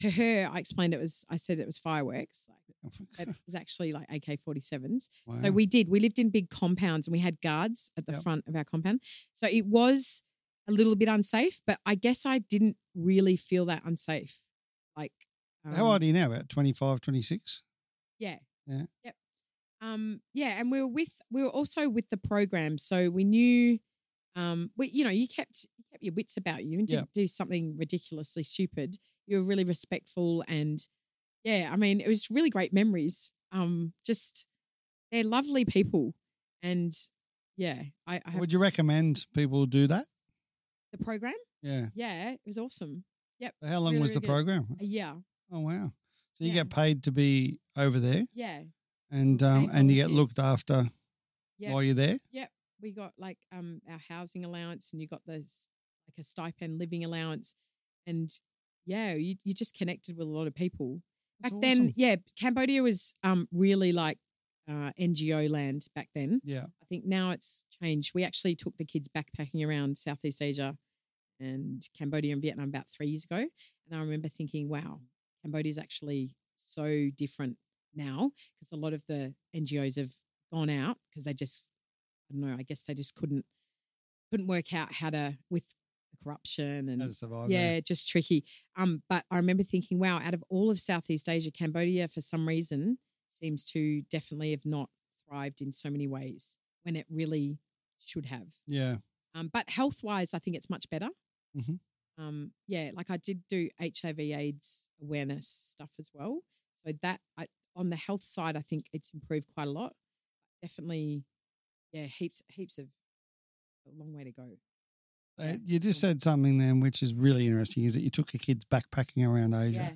to her, I explained it was. I said it was fireworks. Like, it was actually like AK 47s. Wow. So we did. We lived in big compounds and we had guards at the Yep. front of our compound. So it was a little bit unsafe, but I guess I didn't really feel that unsafe. Like, How um, old are you now? About 25, 26? Yeah. Yeah. Yep. Um, yeah, and we were with we were also with the program, so we knew um we you know, you kept you kept your wits about you and didn't do something ridiculously stupid. You were really respectful and yeah, I mean, it was really great memories. Um, just they're lovely people. And yeah, I, I Would you recommend people do that? the program. Yeah. Yeah, it was awesome. Yep. How long Really, was the good. program? A year. Oh, wow. So you Yeah. get paid to be over there Yeah. and um, and you get looked after Yeah. while you're there? We got like um our housing allowance and you got this like a stipend living allowance and yeah you, you just connected with a lot of people. Back That's then yeah cambodia was um really like uh ngo land back then. Yeah. i think now it's changed. We actually took the kids backpacking around southeast asia and cambodia and vietnam about three years ago. And i remember thinking wow cambodia is actually so different now because a lot of the ngos have gone out because they just don't know. I guess they just couldn't couldn't work out how to with corruption and yeah, just tricky. Um, but I remember thinking, wow, out of all of Southeast Asia, Cambodia for some reason seems to definitely have not thrived in so many ways when it really should have. Yeah. Um, but health wise, I think it's much better. Mhm. Um, yeah, like I did do HIV/AIDS awareness stuff as well. So that I, on the health side, I think it's improved quite a lot. Definitely, yeah, heaps, heaps of a long way to go. Uh, Yeah, you just said something then which is really interesting is that you took your kids backpacking around Asia. Yeah,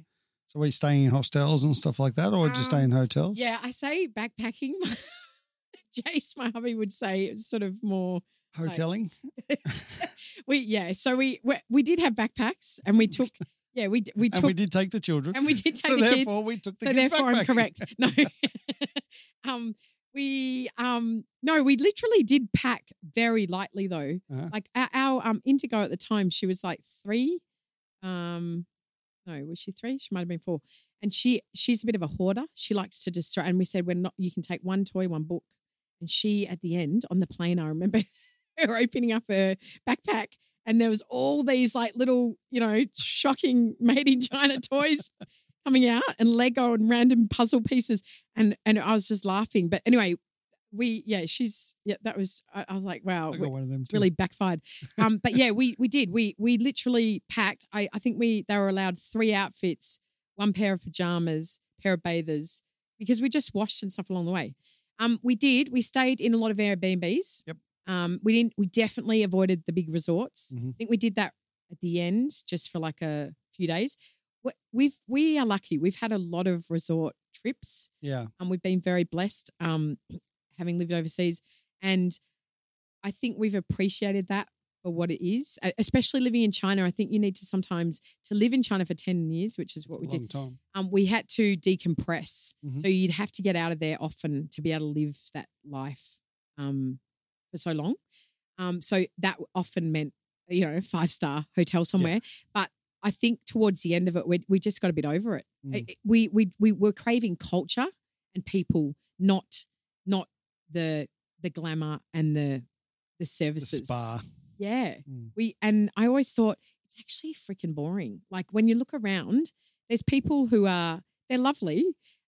So were you staying in hostels and stuff like that or did you stay Um, in hotels? yeah. I say backpacking. Jace, my hubby, would say it's sort of more Hoteling? we yeah. So we we, we did have backpacks and we took yeah we we and took we did take the children. and we did take so the kids. therefore we took the so kids therefore I'm correct. No. um we um no, we literally did pack very lightly though. Uh-huh. Like our, our um Indigo at the time, she was like three. Um no, was she three? She might have been four. And she she's a bit of a hoarder. She likes to just and we said we're not you can take one toy, one book. And she at the end on the plane, I remember her opening up her backpack and there was all these like little, you know, shocking made in China toys coming out and Lego and random puzzle pieces. And and I was just laughing. But anyway, we yeah, she's yeah, that was I, I was like, wow, I got one of them too. really backfired. Um, but yeah, we we did. We we literally packed. I I think we they were allowed three outfits, one pair of pajamas, pair of bathers, because we just washed and stuff along the way. Um, we did. We stayed in a lot of Airbnbs. Yep. Um, we didn't. We definitely avoided the big resorts. Mhm. I think we did that at the end, just for like a few days. We- We've we are lucky. We've had a lot of resort trips Yeah. and we've been very blessed um, having lived overseas. And I think we've appreciated that for what it is, especially living in China. I think you need to sometimes to live in China for 10 years, which is what we did. time. Um, we had to decompress. Mhm. So you'd have to get out of there often to be able to live that life um, for so long. Um, so that often meant, you know, five star hotel somewhere. But I think towards the end of it, we we just got a bit over it. Mm. We we we were craving culture and people, not not the the glamour and the the The services. spa. Yeah. Mm. We and I always thought it's actually freaking boring. Like when you look around, there's people who are they're lovely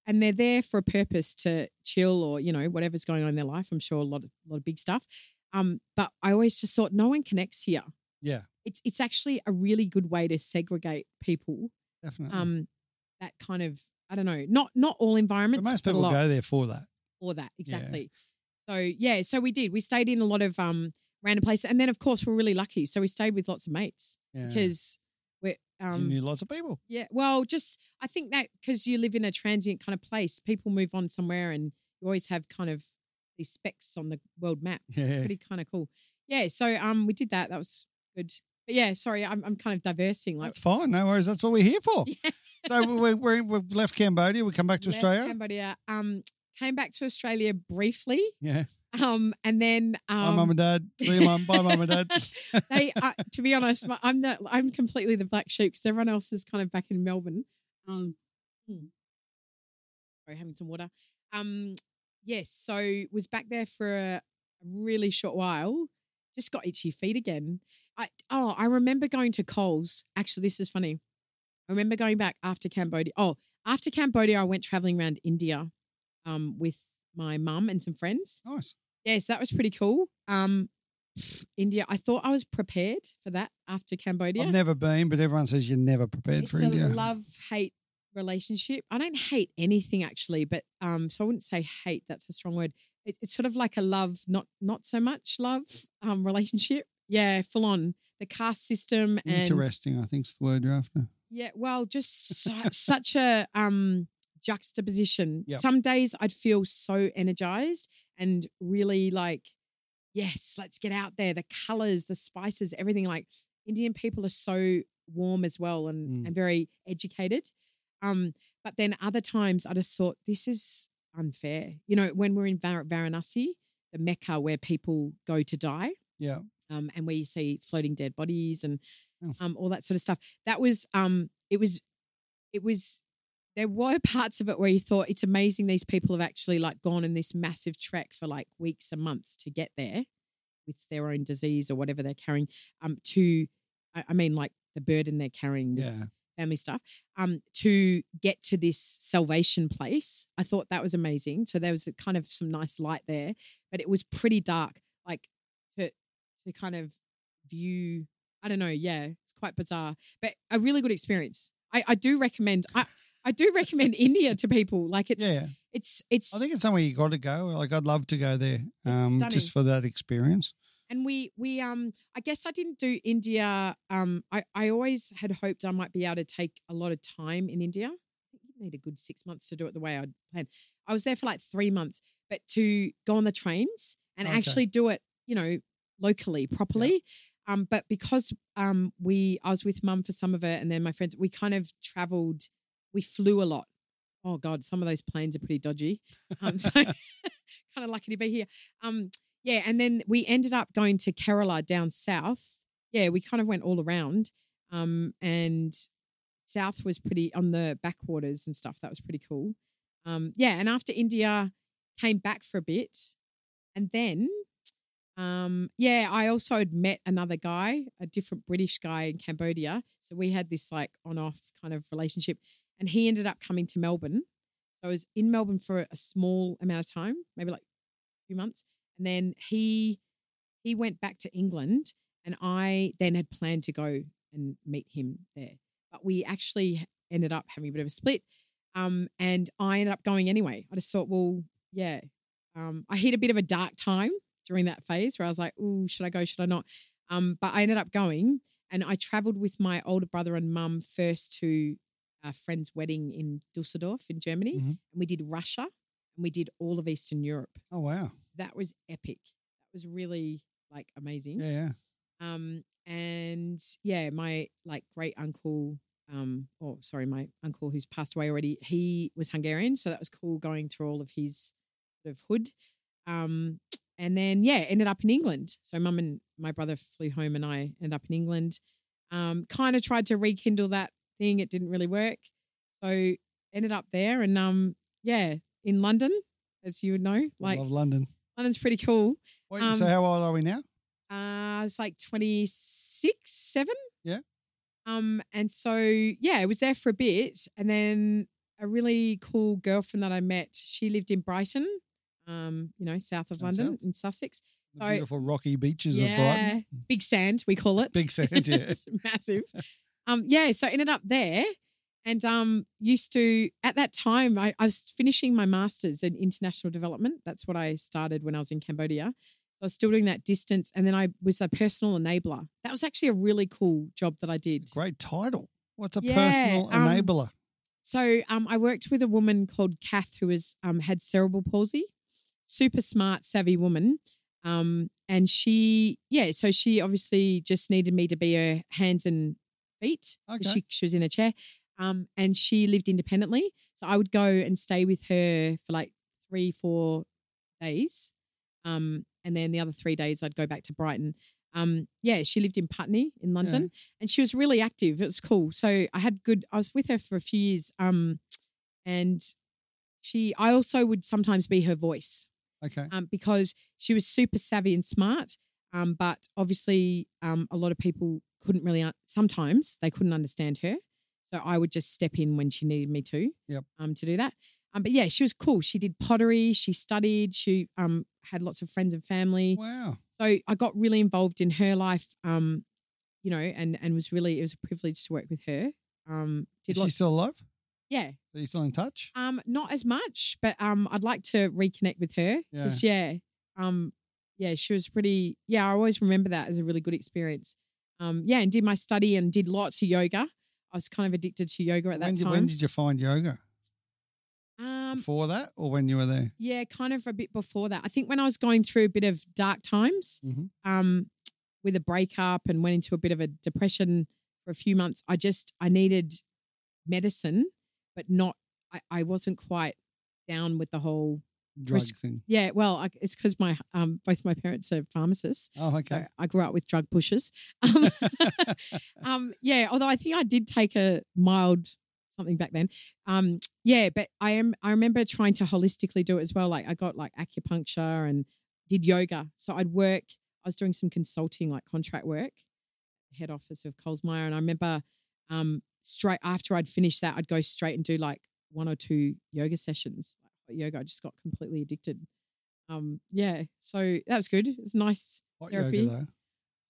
and they're there for a purpose to chill or, you know, whatever's going on in their life. I'm sure a lot of a lot of big stuff. Um, but I always just thought no one connects here. Yeah, It's it's actually a really good way to segregate people. definitely. Um, that kind of I don't know, not not all environments, most but a people go there for that. for that exactly. So yeah, so we did. We stayed in a lot of um random places, and then of course we're really lucky. So we stayed with lots of mates Yeah. because we're you um knew lots of people. yeah. Well, just I think that because you live in a transient kind of place, people move on somewhere, and you always have kind of these specks on the world map. Yeah. Pretty kind of cool. Yeah. So um we did that. That was good. But yeah, sorry, I'm I'm kind of diversing. Like That's fine. No worries. That's what we're here for. Yeah. So we, we, we've left Cambodia. We come back to left Australia. Cambodia. Um, came back to Australia briefly. yeah. Um, and then um, Bye, mum and dad. See you, mum. Bye, mum and dad. they, uh, to be honest, my- I'm the I'm completely the black sheep because everyone else is kind of back in Melbourne. Um, hmm. sorry, having some water. Um, yes, so was back there for a, a really short while. Just got itchy feet again. I oh, I remember going to Coles. Actually, this is funny. I remember going back after Cambodia. Oh, after Cambodia, I went traveling around India, um, with my mum and some friends. Nice. Yeah, so that was pretty cool. Um, India. I thought I was prepared for that after Cambodia. I've never been, but everyone says you're never prepared it's for a India. love hate relationship. I don't hate anything actually, but um, so I wouldn't say hate. That's a strong word. It, it's sort of like a love, not not so much love um relationship. Yeah, full on the caste system and Interesting, I think's the word you're after. yeah, well, just su- such a um juxtaposition. Yep. Some days I'd feel so energized and really like, yes, let's get out there. The colors, the spices, everything. Like Indian people are so warm as well and, Mm. and very educated. Um, but then other times I just thought this is unfair. You know, when we're in Var- Varanasi, the Mecca where people go to die Yeah. Um, and where you see floating dead bodies and Oh. um, all that sort of stuff. That was um, it was it was there were parts of it where you thought it's amazing these people have actually like gone in this massive trek for like weeks and months to get there with their own disease or whatever they're carrying um to I, I mean like the burden they're carrying with Yeah. family stuff um to get to this salvation place i thought that was amazing so there was a kind of some nice light there but it was pretty dark to kind of view i don't know yeah it's quite bizarre but a really good experience i i do recommend i i do recommend india to people like it's Yeah. it's it's I think it's somewhere you got to go. Like I'd love to go there, um, stunning. just for that experience. and we we um i guess i didn't do india um i i always had hoped i might be able to take a lot of time in india i you need a good six months to do it the way i'd planned i was there for like three months but to go on the trains and Okay. actually do it you know locally properly um but because um we i was with mum for some of it and then my friends we kind of traveled we flew a lot oh god some of those planes are pretty dodgy um so kind of lucky to be here um yeah, and then we ended up going to Kerala down south. Yeah, we kind of went all around. Um, and south was pretty on the backwaters and stuff. That was pretty cool. Um, yeah, and after India, came back for a bit, and then, um, yeah, I also had met another guy, a different British guy in Cambodia. So we had this like on-off kind of relationship, and he ended up coming to Melbourne. So I was in Melbourne for a small amount of time, maybe like a few months and then he he went back to England, and I then had planned to go and meet him there, but we actually ended up having a bit of a split. Um, and I ended up going anyway. I just thought, well, yeah. Um, I hit a bit of a dark time during that phase where I was like, oh, should I go? Should I not? Um, but I ended up going, and I traveled with my older brother and mum first to a friend's wedding in Dusseldorf in Germany, Mhm. and we did Russia, and we did all of Eastern Europe Oh wow. that was epic. That was really like amazing. Yeah. yeah. Um, and yeah, my like great uncle, um, or sorry, my uncle who's passed away already, he was Hungarian, so that was cool going through all of his sort of hood. Um, and then yeah, ended up in England. So mum and my brother flew home, and I ended up in England. Um, kind of tried to rekindle that thing. It didn't really work. So ended up there, and um, yeah, in London, as you would know, I like love London. London's pretty cool. Wait, um, so how old are we now? Uh, it's like 26, 7. Yeah. Um, and so yeah, I was there for a bit, and then a really cool girlfriend that I met. She lived in Brighton, um, you know, south of London south. in Sussex. The so- beautiful rocky beaches of Brighton. big sand we call it. Big sand, yeah. Massive. Um, yeah, so I ended up there and um used to at that time I, I was finishing my masters in international development. That's what I started when I was in Cambodia. So I was still doing that distance and then I was a personal enabler. That was actually a really cool job that I did. Great title. What's a Yeah, personal um, enabler? So um, I worked with a woman called Kath who was um, had cerebral palsy, super smart, savvy woman. Um, and she, yeah, so she obviously just needed me to be her hands and feet. Okay. She, she was in a chair. Um, and she lived independently. So I would go and stay with her for like three, four days. Um, and then the other three days I'd go back to Brighton. um, yeah, she lived in Putney in London, and she was really active. It was cool. So I had good. I was with her for a few years, um, and she. I also would sometimes be her voice Okay. um, because she was super savvy and smart. Um, but obviously, um, a lot of people couldn't really. Un- sometimes they couldn't understand her, so I would just step in when she needed me to. Yep. Um, to do that. Um, but yeah, she was cool. She did pottery. She studied. She um had lots of friends and family. Wow. So I got really involved in her life. Um, you know, and and was really it was a privilege to work with her. Um, did Is she still alive? yeah. Are you still in touch? Um, not as much, but um, I'd like to reconnect with her Yeah. yeah, um, yeah, she was pretty. Yeah, I always remember that as a really good experience. Um, yeah, and did my study and did lots of yoga. I was kind of addicted to yoga at that When did, time. when did you find yoga? um, Before that or when you were there? yeah, kind of a bit before that. I think when I was going through a bit of dark times, Mhm. um, with a breakup and went into a bit of a depression for a few months, I just I needed medicine, but not. I, I wasn't quite down with the whole Drug Risk- thing. Yeah, well, I, it's because my um, both my parents are pharmacists. Oh, So okay. I grew up with drug pushers. Um, um, yeah, although I think I did take a mild something back then. Um, yeah, but I am. I remember trying to holistically do it as well. Like I got like acupuncture and did yoga. So I'd work. I was doing some consulting, like contract work, head office of Coles Myer, and I remember um, straight after I'd finished that, I'd go straight and do like one or two yoga sessions, yoga. I just got completely addicted. Um, yeah, so that was good. It's nice Hot therapy. yoga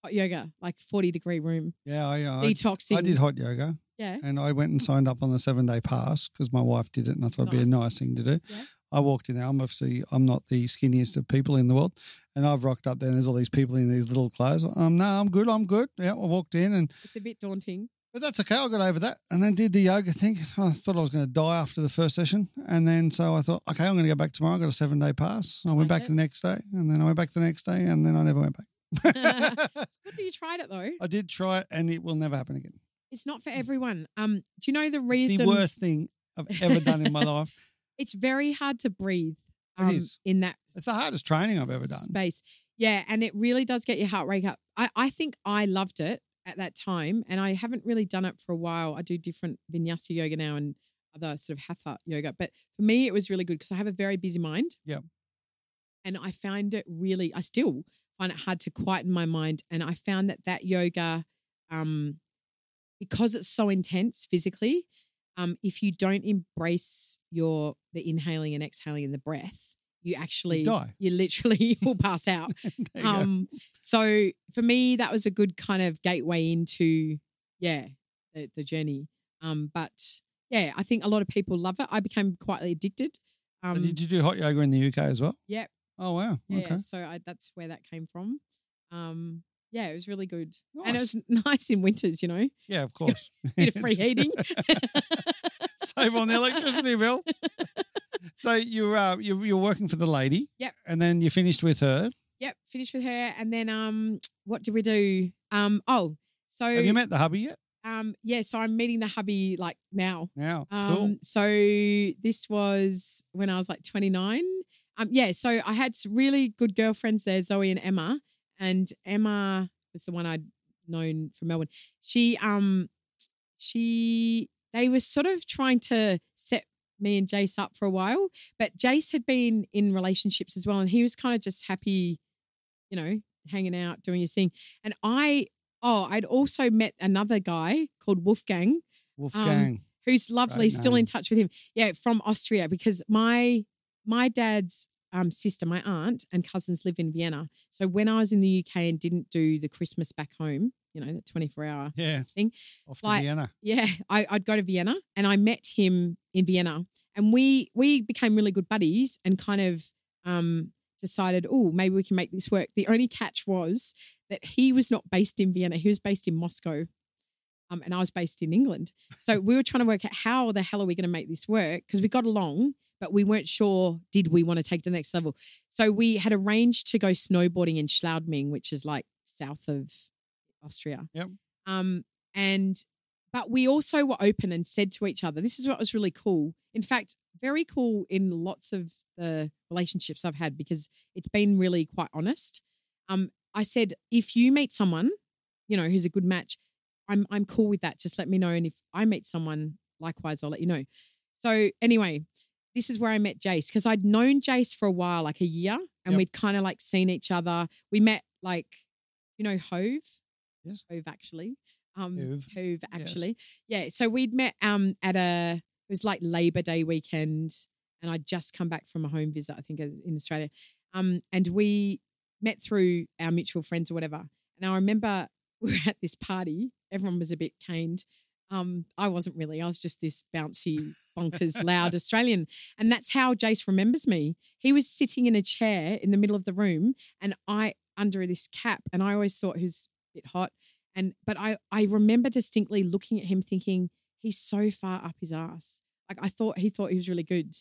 hot yoga, like forty degree room, Yeah, I, uh, detoxing. I did hot yoga Yeah, and I went and signed up on the seven day pass because my wife did it and I thought it'd be a Nice. nice thing to do. Yeah. I walked in there. I'm obviously I'm not the skinniest of people in the world, and I've rocked up there. and There's all these people in these little clothes. Um, no, I'm good. I'm good. Yeah, I walked in, and it's a bit daunting. But that's okay. I got over that, and then did the yoga thing. I thought I was going to die after the first session, and then so I thought, okay, I'm going to go back tomorrow. I got a seven day pass. I went back it. the next day, and then I went back the next day, and then I never went back. Good that you tried it though. I did try it, and it will never happen again. It's not for everyone. Um, do you know the It's reason? the worst thing I've ever done in my life. It's very hard to breathe. It Um, is. in that It's the hardest training I've ever done. space. Yeah, and it really does get your heart rate up. I, I think I loved it at that time, and I haven't really done it for a while. I do different vinyasa yoga now and other sort of hatha yoga, but for me, it was really good because I have a very busy mind. Yeah. and I find it really. I still find it hard to quieten my mind, and I found that that yoga, um, because it's so intense physically, um, if you don't embrace your the inhaling and exhaling and the breath, you actually die. You literally will pass out. Go. Um, so for me, that was a good kind of gateway into, yeah, the, the journey. Um, but yeah, I think a lot of people love it. I became quite addicted. Um, did you do hot yoga in the UK as well? Yep. Oh wow. yeah, Okay. so I, that's where that came from. Um, yeah, it was really good, and it was nice in winters. You know, Yeah, of course. bit of free heating. Save on the electricity bill. So you're uh, you you were working for the lady. Yep. And then you finished with her. yep, finished with her, and then um, what did we do? Um, oh, so Have you met the hubby yet? um, yeah, so I'm meeting the hubby like now. Now. Um, cool. so this was when I was like 29. Um, yeah, so I had s- really good girlfriends there, Zoe and Emma, and Emma was the one I'd known from Melbourne. She, um, she, they were sort of trying to set me and Jace up for a while, but Jace had been in relationships as well, and he was kind of just happy, you know, hanging out, doing his thing. And I, oh, I'd also met another guy called Wolfgang Wolfgang. who's lovely, Great still in touch with him. Yeah, from Austria because my my dad's um, sister, my aunt and cousins live in Vienna. So when I was in the UK and didn't do the Christmas back home, you know, the 24 hour, yeah. thing. Off to Like- Vienna. yeah, I, I'd go to Vienna and I met him in Vienna and we we became really good buddies and kind of um, decided, oh, maybe we can make this work. The only catch was that he was not based in Vienna; he was based in Moscow, um, and I was based in England. So we were trying to work out how the hell are we going to make this work because we got along, but we weren't sure did we want to take to the next level. So we had arranged to go snowboarding in Schladming, which is like south of Austria. Yep. Um, and but we also were open and said to each other, this is what was really cool. In fact, very cool in lots of the relationships I've had because it's been really quite honest. Um, I said, if you meet someone, you know, who's a good match, I'm I'm cool with that. Just let me know. And if I meet someone likewise, I'll let you know. So anyway, this is where I met Jace because I'd known Jace for a while, like a year, and Yep. we'd kind of like seen each other. We met like, you know, Hove. Yes. Hove actually. Um Hove, Hove actually. Yeah. So we'd met um at a it was like Labor Day weekend, and I'd just come back from a home visit, I think, uh, in Australia. Um, and we met through our mutual friends or whatever. And I remember we were at this party. Everyone was a bit caned. Um, I wasn't really. I was just this bouncy, bonkers, loud Australian. And that's how Jace remembers me. He was sitting in a chair in the middle of the room and I under this cap. And I always thought he was bit hot. And but I I remember distinctly looking at him thinking, he's so far up his ass. Like I thought he thought he was really good.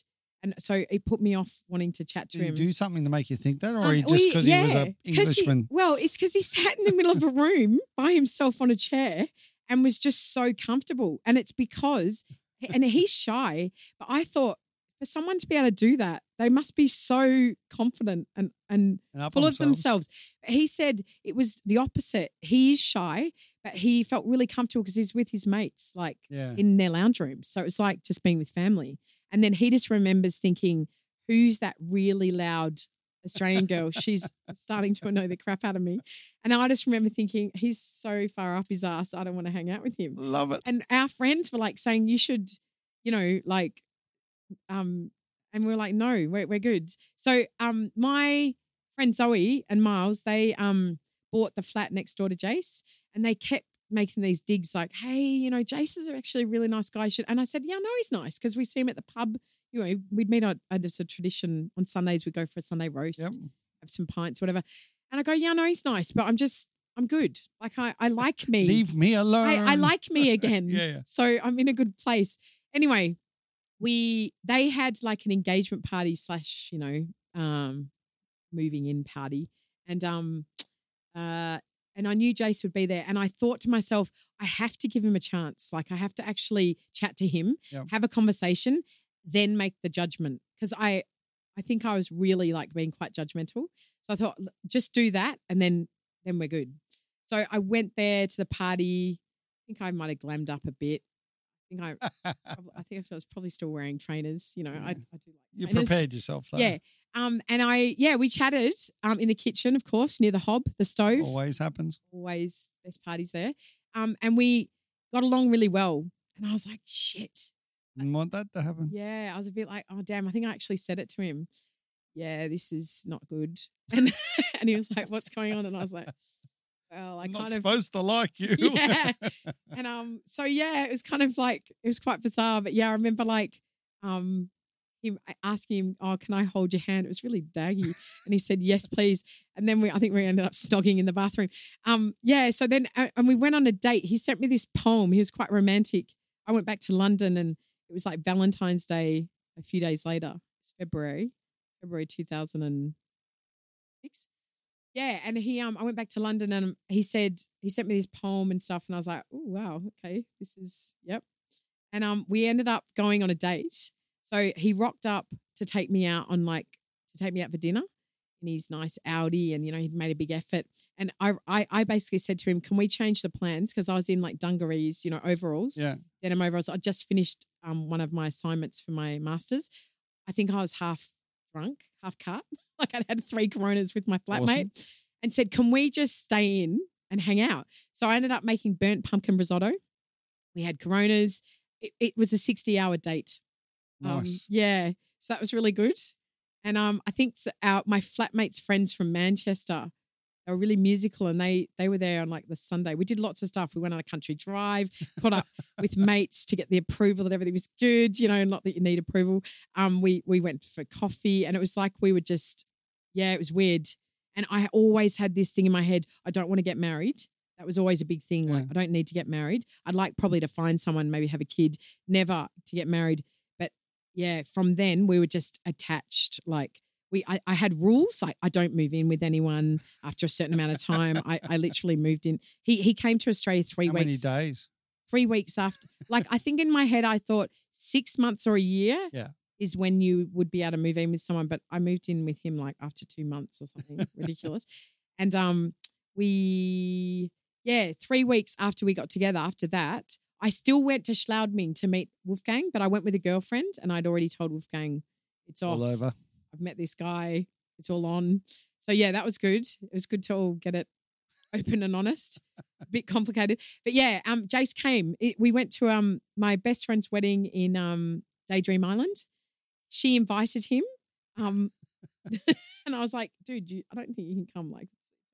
And so it put me off wanting to chat to Did he him. do something to make you think that, or Um, he just because he was yeah, a 'cause he- Englishman? well, it's because he sat in the middle of a room by himself on a chair and was just so comfortable. And it's because, and he's shy, but I thought for someone to be able to do that, they must be so confident and and and full of themselves. He said it was the opposite. He is shy, but he felt really comfortable because he's with his mates, like Yeah. in their lounge room. So it's like just being with family. And then he just remembers thinking, who's that really loud Australian girl? She's starting to annoy the crap out of me. And I just remember thinking, he's so far up his ass. I don't want to hang out with him. Love it. And our friends were like saying, you should, you know, like, um, and we are like, no, we're, we're good. So, um, my friend Zoe and Miles, they, um, bought the flat next door to Jace and they kept making these digs like, hey, you know, Jace is actually a really nice guy. Should and I said, yeah, no, he's nice because we see him at the pub. You know, we'd meet uh, it's a tradition on Sundays. We go for a Sunday roast, Yep. have some pints, whatever. And I go, yeah, no, he's nice, but I'm just, I'm good. Like I, I like me. Leave me alone. I, I like me again. yeah, yeah. So I'm in a good place. Anyway, we they had like an engagement party slash, you know, um, moving in party. And um uh and I knew Jace would be there. And I thought to myself, I have to give him a chance. Like I have to actually chat to him, have a conversation, then make the judgment. Because I I think I was really like being quite judgmental. So I thought, just do that and then then we're good. So I went there to the party. I think I might have glammed up a bit. I think I I think I was probably still wearing trainers. You know, I, I do like you trainers. prepared yourself, though. Yeah. Um, and I yeah, we chatted um in the kitchen, of course, near the hob, the stove. Always happens. Always best parties there. Um, and we got along really well. And I was like, shit. Didn't want that to happen. Yeah. I was a bit like, oh damn, I think I actually said it to him. Yeah, this is not good. And and he was like, What's going on? And I was like, Well, I I'm not of supposed to like you. Yeah. and um, so yeah, it was kind of like it was quite bizarre. But yeah, I remember like um him asking him, "Oh, can I hold your hand?" It was really daggy, and he said, "Yes, please." And then we, I think we ended up snogging in the bathroom. Um, yeah. So then, uh, and we went on a date. He sent me this poem. He was quite romantic. I went back to London, and it was like Valentine's Day a few days later. It's February, February two thousand and six. Yeah, and he um I went back to London and he said he sent me this poem and stuff and I was like, "Oh wow, okay. This is yep." And um we ended up going on a date. So he rocked up to take me out on like to take me out for dinner in his nice Audi and you know he'd made a big effort. And I I, I basically said to him, "Can we change the plans because I was in like dungarees, you know, overalls, yeah. denim overalls. I just finished um one of my assignments for my masters. I think I was half drunk, half cut. Like I'd had three coronas with my flatmate Awesome. and said, Can we just stay in and hang out? So I ended up making burnt pumpkin risotto. We had coronas. It, it was a 60 hour date. Um, Nice. yeah. So that was really good. And um, I think our my flatmates' friends from Manchester, they were really musical and they they were there on like the Sunday. We did lots of stuff. We went on a country drive, caught up with mates to get the approval that everything was good, you know, not that you need approval. Um, we we went for coffee and it was like we were just, yeah, it was weird. And I always had this thing in my head, I don't want to get married. That was always a big thing. Like, Yeah. I don't need to get married. I'd like probably to find someone, maybe have a kid, never to get married. But yeah, from then we were just attached. Like we, I, I had rules. Like I don't move in with anyone after a certain amount of time. I, I literally moved in. He he came to Australia three How weeks. many days? Three weeks after. Like I think in my head I thought six months or a year. Yeah. Is when you would be able to move in with someone, but I moved in with him like after two months or something ridiculous. And um, we yeah, three weeks after we got together, after that, I still went to Schladming to meet Wolfgang, but I went with a girlfriend, and I'd already told Wolfgang it's off. All over. I've met this guy. It's all on. So yeah, that was good. It was good to all get it open and honest. A bit complicated, but yeah. Um, Jace came. It, we went to um my best friend's wedding in um Daydream Island. She invited him. Um, and I was like, dude, you, I don't think you can come. Like,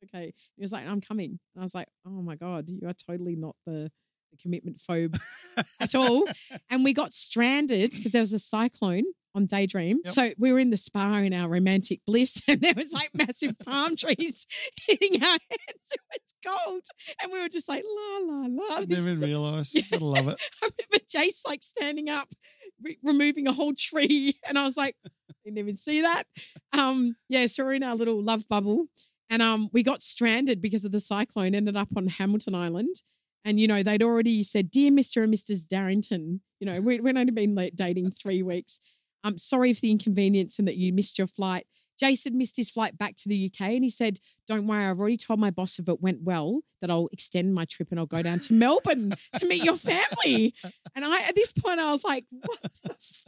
okay. He was like, I'm coming. And I was like, oh my god, you are totally not the, the commitment phobe at all. And we got stranded because there was a cyclone on Daydream. Yep. So we were in the spa in our romantic bliss, and there was like massive palm trees hitting our heads. It was cold, and we were just like la la la. I never is- realised. Yeah. Gotta love it. I remember Jace like standing up, re- removing a whole tree, and I was like, didn't even see that. Um, yeah, so we're in our little love bubble, and um, we got stranded because of the cyclone. Ended up on Hamilton Island, and you know they'd already said, "Dear Mister and Mrs. Darrington," you know we, we'd only been dating three weeks. I'm sorry for the inconvenience and that you missed your flight. Jason missed his flight back to the UK and he said, Don't worry, I've already told my boss if it went well that I'll extend my trip and I'll go down to Melbourne to meet your family. And I at this point I was like, what the f-"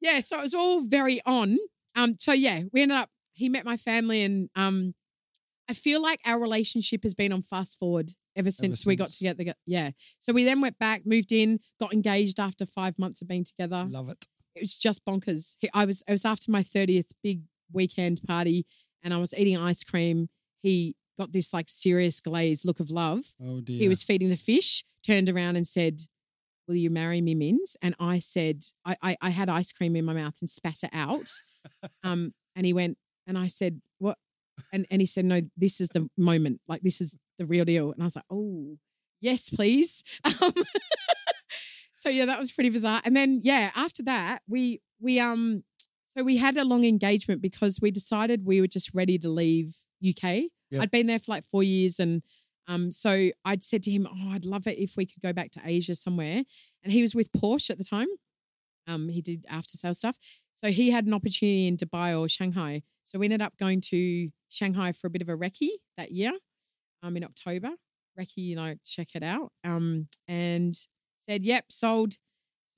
Yeah, so it was all very on. Um, so yeah, we ended up he met my family and um I feel like our relationship has been on fast forward ever since, we got together. Yeah. So we then went back, moved in, got engaged after five months of being together Love it. it was just bonkers. I was it was after my 30th big weekend party and I was eating ice cream. He got this like serious glazed look of love. Oh dear. He was feeding the fish, turned around and said, Will you marry me, Mins? And I said, I, I, I had ice cream in my mouth and spat it out. um, and he went, and I said, What? And and he said, No, this is the moment. Like this is the real deal. And I was like, Oh, yes, please. Um, so yeah, that was pretty bizarre. And then yeah, after that, we we um so we had a long engagement because we decided we were just ready to leave UK. Yep. I'd been there for like four years and um so I'd said to him, Oh, I'd love it if we could go back to Asia somewhere. And he was with Porsche at the time. Um, he did after sales stuff. So he had an opportunity in Dubai or Shanghai. So we ended up going to Shanghai for a bit of a recce that year, um, in October. Recce, you know, check it out. Um, and said, yep, sold.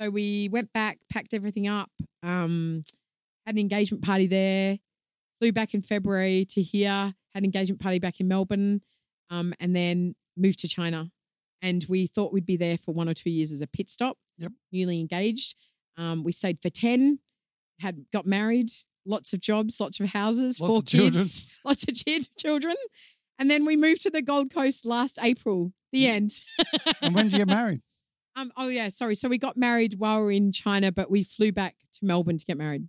So we went back, packed everything up, um, had an engagement party there, flew back in February to here, had an engagement party back in Melbourne, um, and then moved to China. And we thought we'd be there for one or two years as a pit stop. Yep. Newly engaged. Um, we stayed for 10, had got married, lots of jobs, lots of houses, Lots four of children. kids, lots of chi- children. And then we moved to the Gold Coast last April, the end. and when did you get married? Um, oh yeah, sorry. So we got married while we were in China, but we flew back to Melbourne to get married.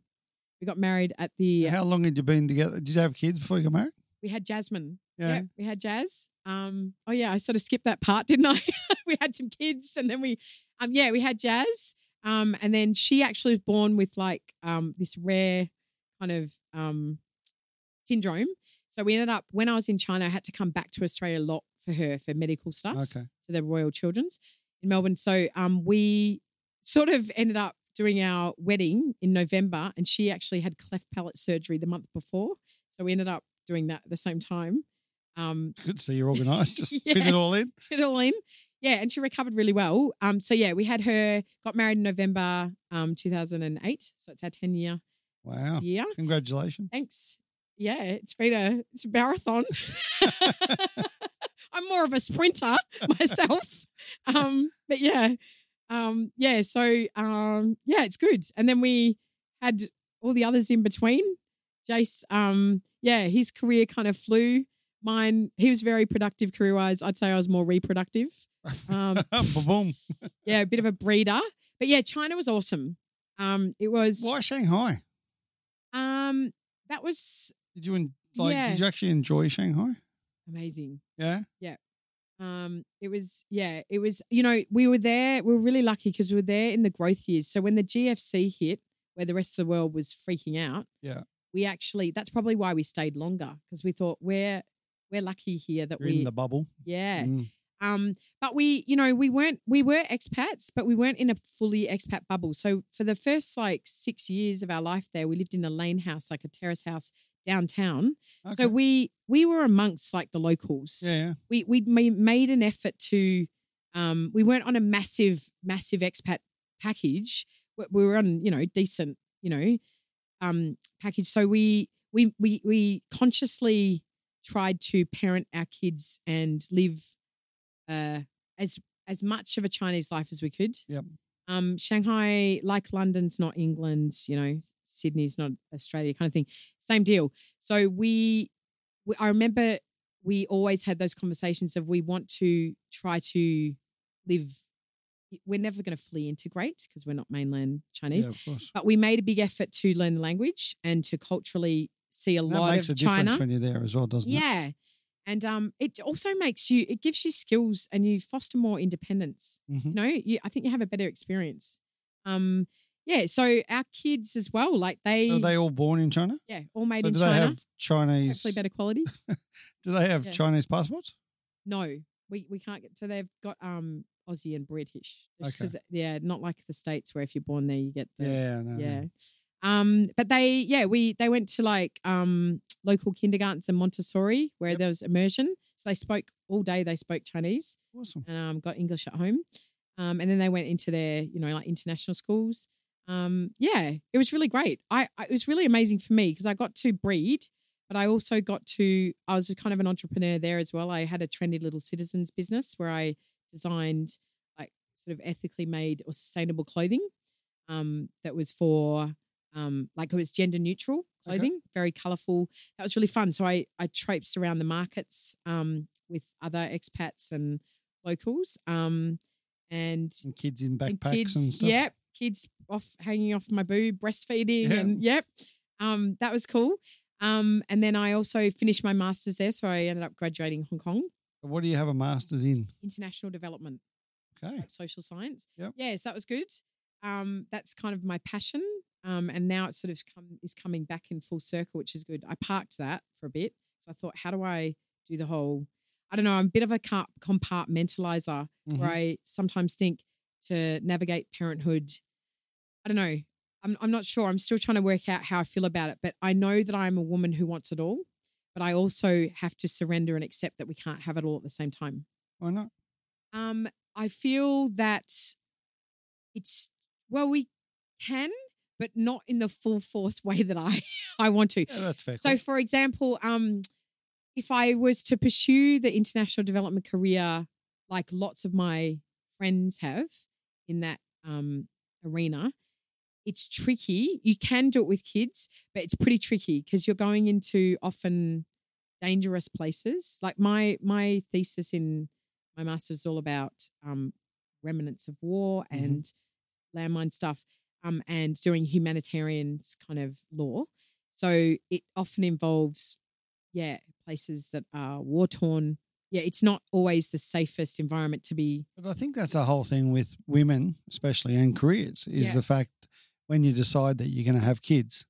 We got married at the. How long had you been together? Did you have kids before you got married? We had Jasmine. Yeah. we had Jazz. Um, oh yeah, I sort of skipped that part, didn't I? we had some kids, and then we, um, yeah, we had Jazz. Um, and then she actually was born with like um this rare kind of um syndrome. So we ended up when I was in China, I had to come back to Australia a lot for her for medical stuff Okay. to the Royal Children's in Melbourne. So um, we sort of ended up doing our wedding in November, and she actually had cleft palate surgery the month before. So we ended up doing that at the same time. Um, Good to see you're organised. Just fit it all in. fit it all in. Yeah, and she recovered really well. Um, so yeah, we had her got married in November um 2008. So it's our 10 year Wow. year. Congratulations. Thanks. Yeah, it's been a it's a marathon. I'm more of a sprinter myself. Um, but yeah. Um, yeah, so um, yeah, it's good. And then we had all the others in between. Jace, um, yeah, his career kind of flew. Mine, he was very productive career wise. I'd say I was more reproductive. Um, Boom. yeah, a bit of a breeder. But yeah, China was awesome. Um, it was Why Shanghai? um that was Did you en- like? Yeah. Did you actually enjoy Shanghai? amazing. Yeah? Yeah. Um, it was yeah, it was. You know, we were there. We were really lucky because we were there in the growth years. So when the GFC hit, where the rest of the world was freaking out, Yeah. we actually that's probably why we stayed longer because we thought we're we're lucky here that You're we in the bubble. yeah. Mm. Um, but we, you know, we weren't we were expats, but we weren't in a fully expat bubble. So for the first like six years of our life there, we lived in a lane house, like a terrace house downtown. Okay. So we we were amongst like the locals. yeah, yeah. We we made an effort to. Um, we weren't on a massive massive expat package. We- We were on you know decent you know um package. So we we we we consciously tried to parent our kids and live uh as as much of a Chinese life as we could. Yep. Um, Shanghai, like London's not England, you know, Sydney's not Australia, kind of thing. Same deal. So we, we I remember we always had those conversations of we want to try to live. We're never going to fully integrate because we're not mainland Chinese, Yeah, of course. but we made a big effort to learn the language and to culturally see a That lot makes of a difference China. when you're there as well, doesn't it? Yeah. And um, it also makes you, it gives you skills and you foster more independence. Mhm. You know, you, I think you have a better experience. Um, yeah. So our kids as well, like they, Are they all born in China? yeah, all made so in do China. Do they have Chinese? Hopefully better quality. Do they have Yeah. Chinese passports? No, we, we can't get, so they've got um Aussie and British. Just Okay. yeah, not like the States where if you're born there, you get the, yeah, no, no. Um, but they, yeah, we they went to like um local kindergartens and Montessori where Yep. there was immersion. So they spoke all day. They spoke Chinese Awesome. and um, got English at home. Um, and then they went into their, you know, like international schools. Um, yeah, it was really great. I, I it was really amazing for me because I got to breed, but I also got to. I was kind of an entrepreneur there as well. I had a trendy little citizens business where I designed like sort of ethically made or sustainable clothing. Um, that was for um, like it was gender neutral Okay. clothing, very colourful. That was really fun. So I I traipsed around the markets um, with other expats and locals. Um, and And kids in and backpacks kids, and stuff. Yep, kids off hanging off my boob, breastfeeding, Yeah. and yep, um, that was cool. Um, and then I also finished my masters there, so I ended up graduating Hong Kong, What do you have a master's in? international development, Okay. like social science. Yep. Yeah, so that was good. Um, that's kind of my passion. Um, and now it sort of come is coming back in full circle, which is good. I parked that for a bit, so I thought, how do I do the whole? I don't know. I'm a bit of a compartmentalizer Mhm. where I sometimes think to navigate parenthood. I don't know. I'm I'm not sure. I'm still trying to work out how I feel about it, but I know that I'm a woman who wants it all. But I also have to surrender and accept that we can't have it all at the same time. Why not? Um, I feel that it's well, we can, but not in the full force way that I I want to. Yeah, that's fair. So, for example, um, if I was to pursue the international development career, like lots of my friends have in that um, arena, it's tricky. You can do it with kids, but it's pretty tricky because you're going into often dangerous places. Like my my thesis in my master's is all about um, remnants of war Mhm. and landmine stuff, um, and doing humanitarian kind of law. So it often involves, yeah, places that are war torn. Yeah, it's not always the safest environment to be. But I think that's a whole thing with women, especially and careers, is Yeah. the fact when you decide that you're going to have kids,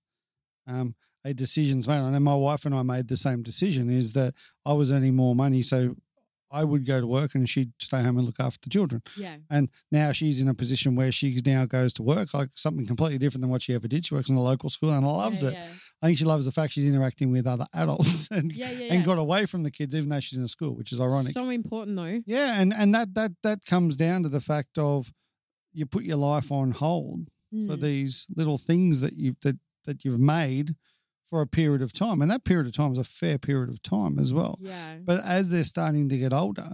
um, a decision's made. I know my wife and I made the same decision. Is that I was earning more money, so I would go to work and she'd stay home and look after the children. Yeah, And now she's in a position where she now goes to work like something completely different than what she ever did. She works in the local school and loves yeah, it. Yeah, I think she loves the fact she's interacting with other adults and yeah, and got away from the kids, even though she's in a school, which is ironic. So important though. Yeah, and and that that that comes down to the fact of you put your life on hold for Mm. these little things that you that that you've made for a period of time, and that period of time is a fair period of time as well. Yeah, But as they're starting to get older,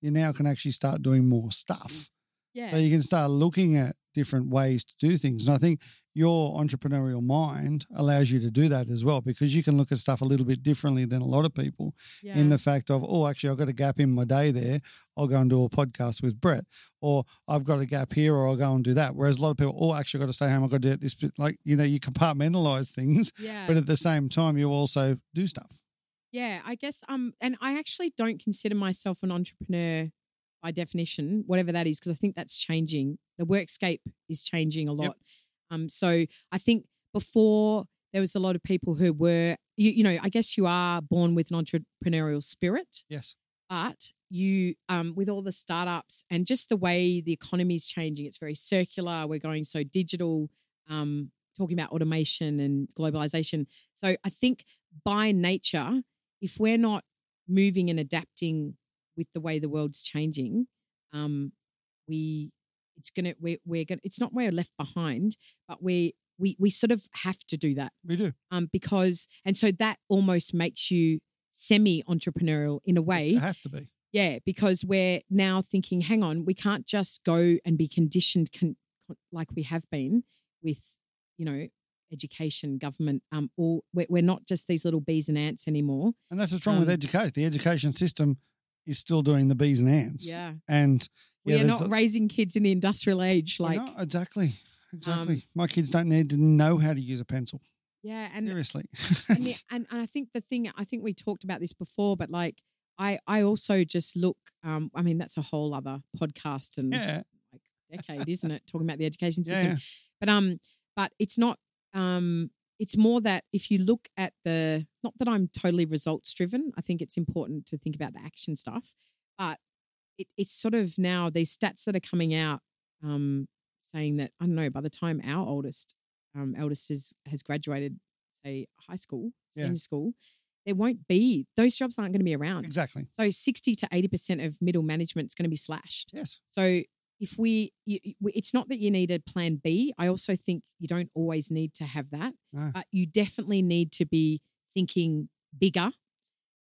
you now can actually start doing more stuff. yeah. So you can start looking at different ways to do things. And I think your entrepreneurial mind allows you to do that as well because you can look at stuff a little bit differently than a lot of people yeah. in the fact of, oh, actually, I've got a gap in my day there. I'll go and do a podcast with Brett. Or I've got a gap here, or I'll go and do that. Whereas a lot of people, oh, actually, I've got to stay home. I've got to do this. Like, you know, you compartmentalize things, yeah. but at the same time, you also do stuff. Yeah, I guess um and I actually don't consider myself an entrepreneur by definition, whatever that is, because I think that's changing. The workscape is changing a lot. Um so I think before there was a lot of people who were you, you know, I guess you are born with an entrepreneurial spirit, Yes. but you um with all the startups and just the way the economy is changing, it's very circular. We're going so digital, um, talking about automation and globalization. So I think by nature, if we're not moving and adapting with the way the world's changing, um, we it's gonna we're, we're gonna it's not we're left behind, but we we we sort of have to do that We do. um, because and so that almost makes you semi entrepreneurial in a way It has to be. yeah because we're now thinking hang on we can't just go and be conditioned con- con- like we have been with you know education government um or we're, we're not just these little bees and ants anymore And that's what's wrong with Um, education. The education system is still doing the bees and ants. yeah And we yeah, are not a- raising kids in the industrial age like exactly. Exactly. Um, My kids don't need to know how to use a pencil. yeah and Seriously. and, and and I think the thing I think we talked about this before, but like I I also just look. Um, I mean that's a whole other podcast and yeah. like decade, isn't it? Talking about the education system, yeah. but um, but it's not um. It's more that if you look at the, not that I'm totally results driven, I think it's important to think about the action stuff, but it, it's sort of now these stats that are coming out um, saying that, I don't know, by the time our oldest, um, eldest is, has graduated, say, high school, Yeah. senior school, there won't be, those jobs aren't going to be around. Exactly. So 60 to 80% of middle management is going to be slashed. Yes. So if we, you, it's not that you need a plan B. I also think you don't always need to have that, No. but you definitely need to be thinking bigger,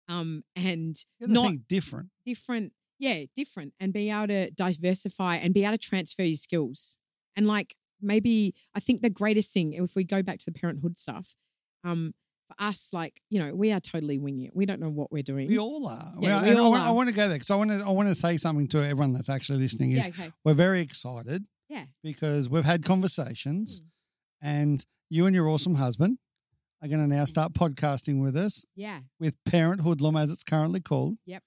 um, and You have to not think different. different. Yeah, different, and be able to diversify and be able to transfer your skills. And like maybe I think the greatest thing, if we go back to the parenthood stuff, um, for us, like you know, we are totally winging it. We don't know what we're doing. We all are. Yeah, we and I all want- I want to go there because I want to. I want to say something to everyone that's actually listening. Is yeah, okay. we're very excited Yeah. because we've had Mm. conversations, and you and your awesome husband are going to now start podcasting with us Yeah. with Parenthood Hoodlum, as it's currently called. Yep.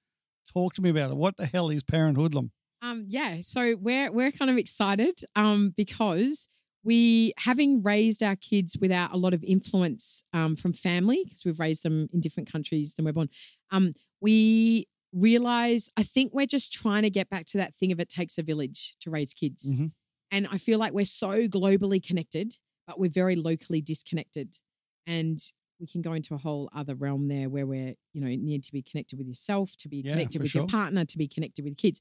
Talk to me about it. What the hell is Parent Hoodlum? Um, yeah, so we're we're kind of excited um, because we having raised our kids without a lot of influence um, from family because we've raised them in different countries than we're born. Um, we realize I think we're just trying to get back to that thing of it takes a village to raise kids, Mhm. and I feel like we're so globally connected, but we're very locally disconnected, and we can go into a whole other realm there where we're you know need to be connected with yourself, to be Yeah, connected with sure. your partner, to be connected with kids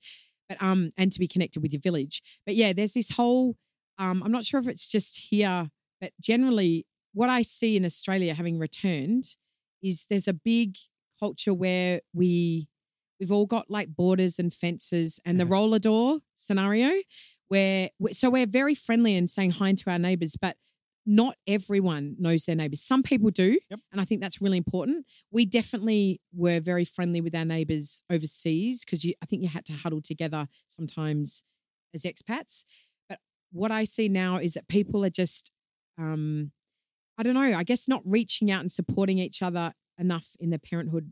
but um and to be connected with your village but yeah there's this whole um i'm not sure if it's just here but generally what i see in australia having returned is there's a big culture where we we've all got like borders and fences and the roller door scenario where so we're very friendly and saying hi to our neighbors but not everyone knows their neighbors some people do Yep. and i think that's really important we definitely were very friendly with our neighbors overseas because I think you had to huddle together sometimes as expats. But what I see now is that people are just, um, I don't know, I guess not reaching out and supporting each other enough in the parenthood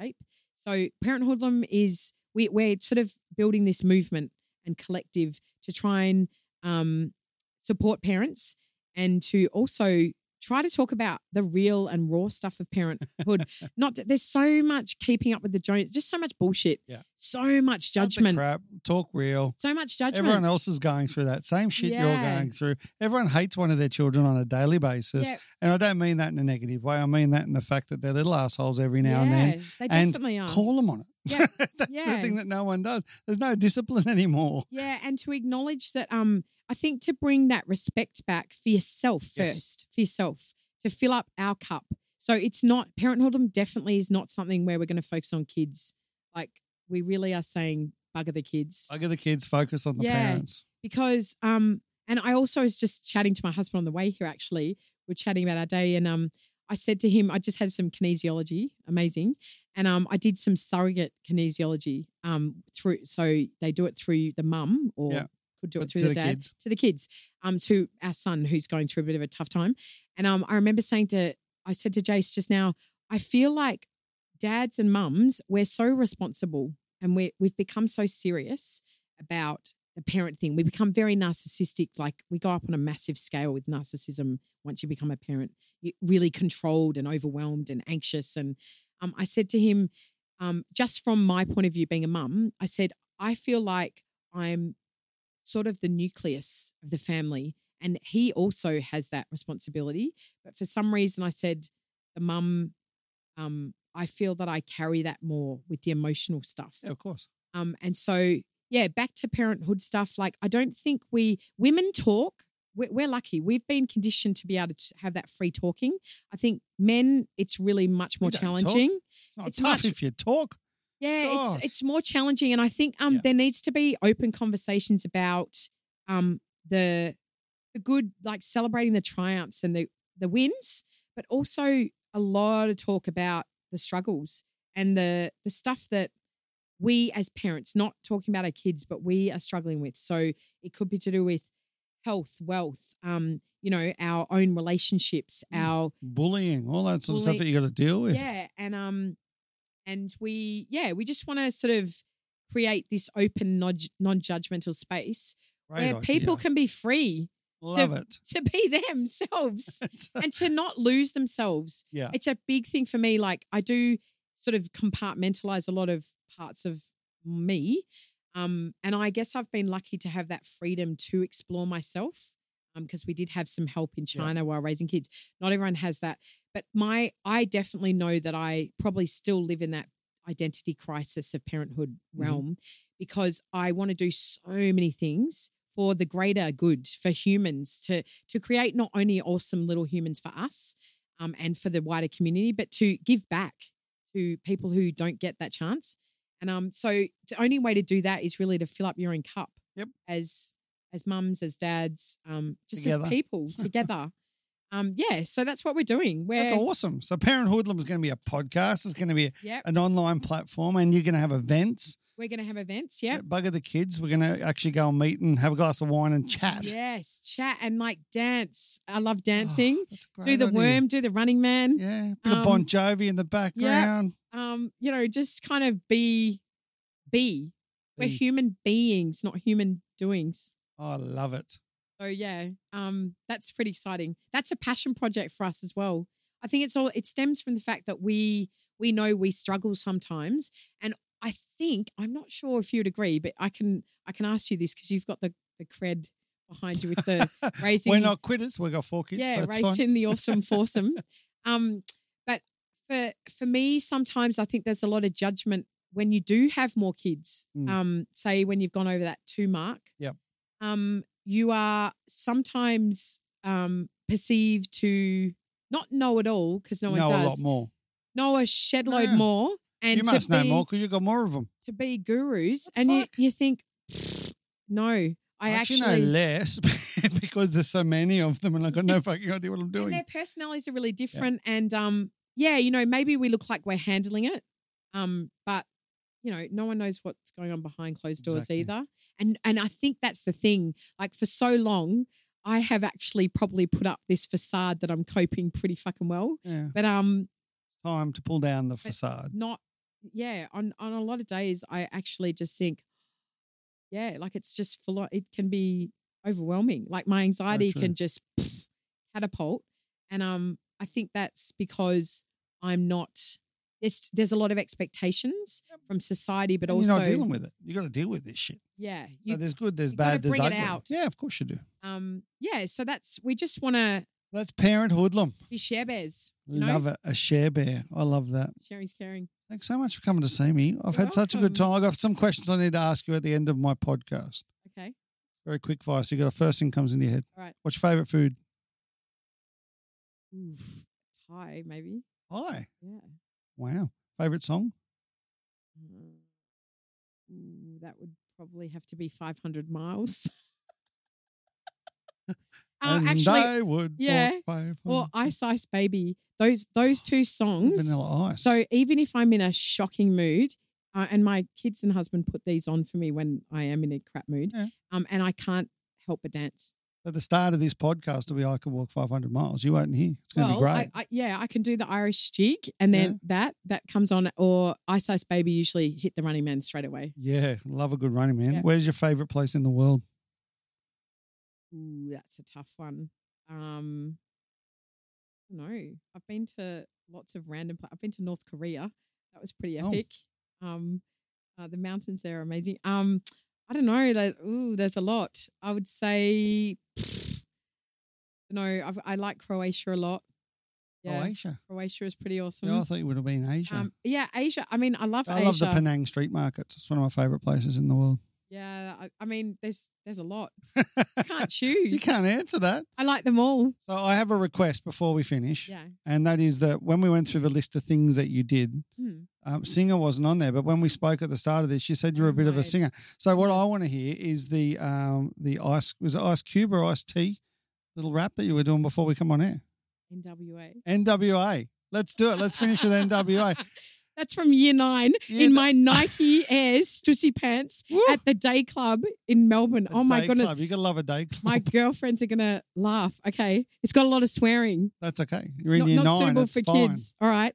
shape. So parenthoodlum is we, we're sort of building this movement and collective to try and um, support parents and to also try to talk about the real and raw stuff of parenthood. Not there's so much keeping up with the Jones, just so much bullshit. Yeah. So much judgment. crap. Talk real. So much judgment. Everyone else is going through that same shit you're going through. Everyone hates one of their children on a daily basis. Yeah. And I don't mean that in a negative way. I mean that in the fact that they're little assholes every now and then. Yeah, They and definitely are. Call them on it. Yeah. That's Yeah. the thing that no one does. There's no discipline anymore. Yeah, and to acknowledge that um I think to bring that respect back for yourself Yes. first, for yourself, to fill up our cup. So it's not parenthood definitely is not something where we're going to focus on kids. Like we really are saying bugger the kids. I get the kids focus on the Yeah. parents. because um and I also was just chatting to my husband on the way here actually. We're chatting about our day and um I said to him I just had some kinesiology, amazing. And um I did some surrogate kinesiology um through so they do it through the mum or Yeah. Could do it through to the, dad kids. to the kids um to our son who's going through a bit of a tough time. And um I remember saying to I said to Jace just now I feel like dads and mums we're so responsible and we we've become so serious about the parent thing. We become very narcissistic. Like we go up on a massive scale with narcissism once you become a parent. You're really controlled and overwhelmed and anxious. And um, I said to him, um, just from my point of view, being a mum, I said, I feel like I'm sort of the nucleus of the family. And he also has that responsibility. But for some reason, I said, the mum, um, I feel that I carry that more with the emotional stuff. Yeah, of course. Um, and so, yeah, back to parenthood stuff. Like, I don't think we women talk. We're, we're lucky. We've been conditioned to be able to have that free talking. I think men, it's really much more don't talk. challenging. It's not It's tough much- if you talk. Yeah, God. it's it's more challenging, and I think um Yeah. there needs to be open conversations about um the the good, like celebrating the triumphs and the the wins, but also a lot of talk about the struggles and the the stuff that we as parents, not talking about our kids, but we are struggling with. So it could be to do with health, wealth, um, you know, our own relationships, Mm. our Bullying, all that sort of stuff that you got to deal with. yeah, and um, and we yeah we just want to sort of create this open, non judgmental space Great where idea. people can be free love it. to be themselves and to not lose themselves. yeah, It's a big thing for me. Like I do sort of compartmentalize a lot of parts of me. Um, and I guess I've been lucky to have that freedom to explore myself. Um, because we did have some help in Yeah. China while raising kids. Not everyone has that. But my I definitely know that I probably still live in that identity crisis of parenthood Mhm. realm because I want to do so many things for the greater good for humans to to create not only awesome little humans for us um, and for the wider community, but to give back to people who don't get that chance. And um, so the only way to do that is really to fill up your own cup. Yep. As as mums, as dads, um, just Together. as people together. um, yeah. So that's what we're doing. We're that's awesome. So Parent Hoodlum is going to be a podcast. It's going to be Yep. an online platform, and you're going to have events. We're going to have events. Yep. Bugger the kids. We're going to actually go and meet and have a glass of wine and chat. Yes, chat and like dance. I love dancing. Oh, do the idea. worm, do the running man. Yeah, bit Um, of Bon Jovi in the background. Um, you know, just kind of be, be. We're human beings, not human doings. Oh, I love it. So yeah, um, that's pretty exciting. That's a passion project for us as well. I think it's all it stems from the fact that we we know we struggle sometimes, and I think I'm not sure if you'd agree, but I can I can ask you this because you've got the the cred behind you with the raising. We're not quitters. We've got four kids. yeah, raised fine. the awesome foursome. um, but for for me, sometimes I think there's a lot of judgment when you do have more kids. Mm. Um, say when you've gone over that two mark. Yep. Um, you are sometimes um perceived to not know it all because no one know a lot does. more. Know a shed load No. more, and you must be know more because you've got more of them. to be gurus, and you fuck? you think, no, I actually, actually know less because there's so many of them, and I've got no fucking idea what I'm and doing. their personalities are really different and um yeah you know maybe we look like we're handling it um but you know no one knows what's going on behind closed doors Exactly. either. And and i think that's the thing like for so long i have actually probably put up this facade that i'm coping pretty fucking well. Yeah, but um time to pull down the facade. not yeah on on a lot of days i actually just think yeah like it's just full on it can be overwhelming. Like my anxiety can just catapult. And um i think that's because i'm not it's there's a lot of expectations from society but and also you're not dealing with it. You got to deal with this shit. yeah So there's good, there's you bad, there's ugly. out. Yeah, of course you do. um yeah so that's we just want to That's parent hoodlum. be share bears you know? Love it. A share bear. I love that. sharing's caring Thanks so much for coming to see me. I've You're had such a good time. I've got some questions I need to ask you at the end of my podcast. okay Very quick fire. So you got a first thing comes in your head. All right. What's your favorite food? Oof. Thai maybe Hi. yeah Wow. Favorite song? Mm. That would probably have to be 500 miles. uh, and actually, I would. yeah. 500 or Ice Ice Baby. Those those two songs. Vanilla Ice. So even if I'm in a shocking mood, uh, and my kids and husband put these on for me when I am in a crap mood, Yeah. um, and I can't help but dance. At the start of this podcast will be I could walk 500 miles. You won't hear. It's going to well, be great. I, I, yeah, I can do the Irish jig, and then Yeah. that that comes on, or Ice Ice Baby usually hit the running man straight away. yeah, love a good running man. Yeah. Where's your favorite place in the world? Ooh, that's a tough one. Um, no, I've been to lots of random. Pla- I've been to North Korea. That was pretty Oh. epic. Um, uh, the mountains there are amazing. Um, I don't know. Like, ooh, there's a lot. I would say, no, I've, I like Croatia a lot. Yeah. Croatia. Croatia is pretty awesome. Yeah, I thought you would have been Asia. um, yeah, Asia. I mean, I love I Asia. love the Penang street markets. It's one of my favourite places in the world. yeah, I, I mean, there's there's a lot. You can't choose. you can't answer that. I like them all. So I have a request before we finish, Yeah. and that is that when we went through the list of things that you did, Hmm. um, singer wasn't on there. But when we spoke at the start of this, you said you were a bit of a singer. So what I want to hear is the um, the ice was it Ice Cube or Ice-T little rap that you were doing before we come on air. NWA. NWA. Let's do it. Let's finish with NWA. That's from year nine Yeah, in my Nike Air Stussy pants Woo. at the day club in Melbourne. oh my goodness. club. You gotta love a day club. My girlfriends are gonna laugh. Okay, it's got a lot of swearing. That's okay. You're in Not, year not nine. suitable That's for fine. kids. All right,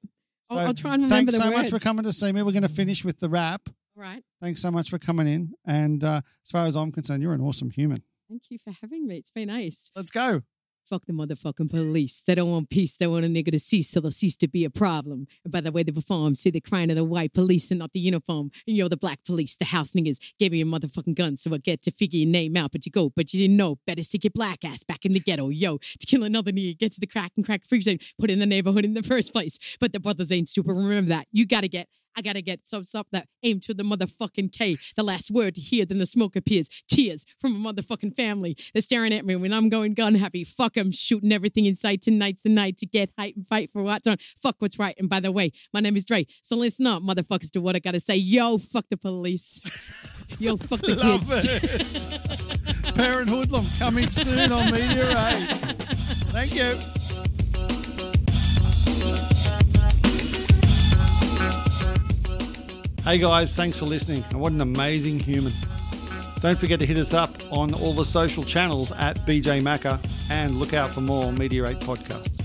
I'll, So I'll try and remember Thanks the so words. much for coming to see me. We're going to finish with the rap. All right, Thanks so much for coming in. And uh, as far as I'm concerned, you're an awesome human. Thank you for having me. It's been ace. Let's go. Fuck the motherfucking police. They don't want peace. They want a nigga to cease so they'll cease to be a problem. And by the way they perform, see the crying of the white police and not the uniform. And you're the black police, the house niggas gave you a motherfucking gun so I get to figure your name out. But you go, but you didn't know. Better stick your black ass back in the ghetto, yo. To kill another nigga, get to the crack and crack free zone, put in the neighborhood in the first place. But the brothers ain't stupid. Remember that. You gotta get I gotta get some stuff that aim to the motherfucking K. The last word to hear, then the smoke appears. Tears from a motherfucking family. They're staring at me when I'm going gun happy. Fuck 'em, shooting everything in sight. Tonight's the night to get hype and fight for what's on. Fuck what's right. And by the way, my name is Dre. So listen up, motherfuckers, to what I gotta say. Yo, fuck the police. Yo, fuck the Love kids. it. Parent Hoodlum coming soon on Media 8. Thank you. Hey guys, thanks for listening. And what an amazing human. Don't forget to hit us up on all the social channels at BJ Macca and look out for more 8 podcasts.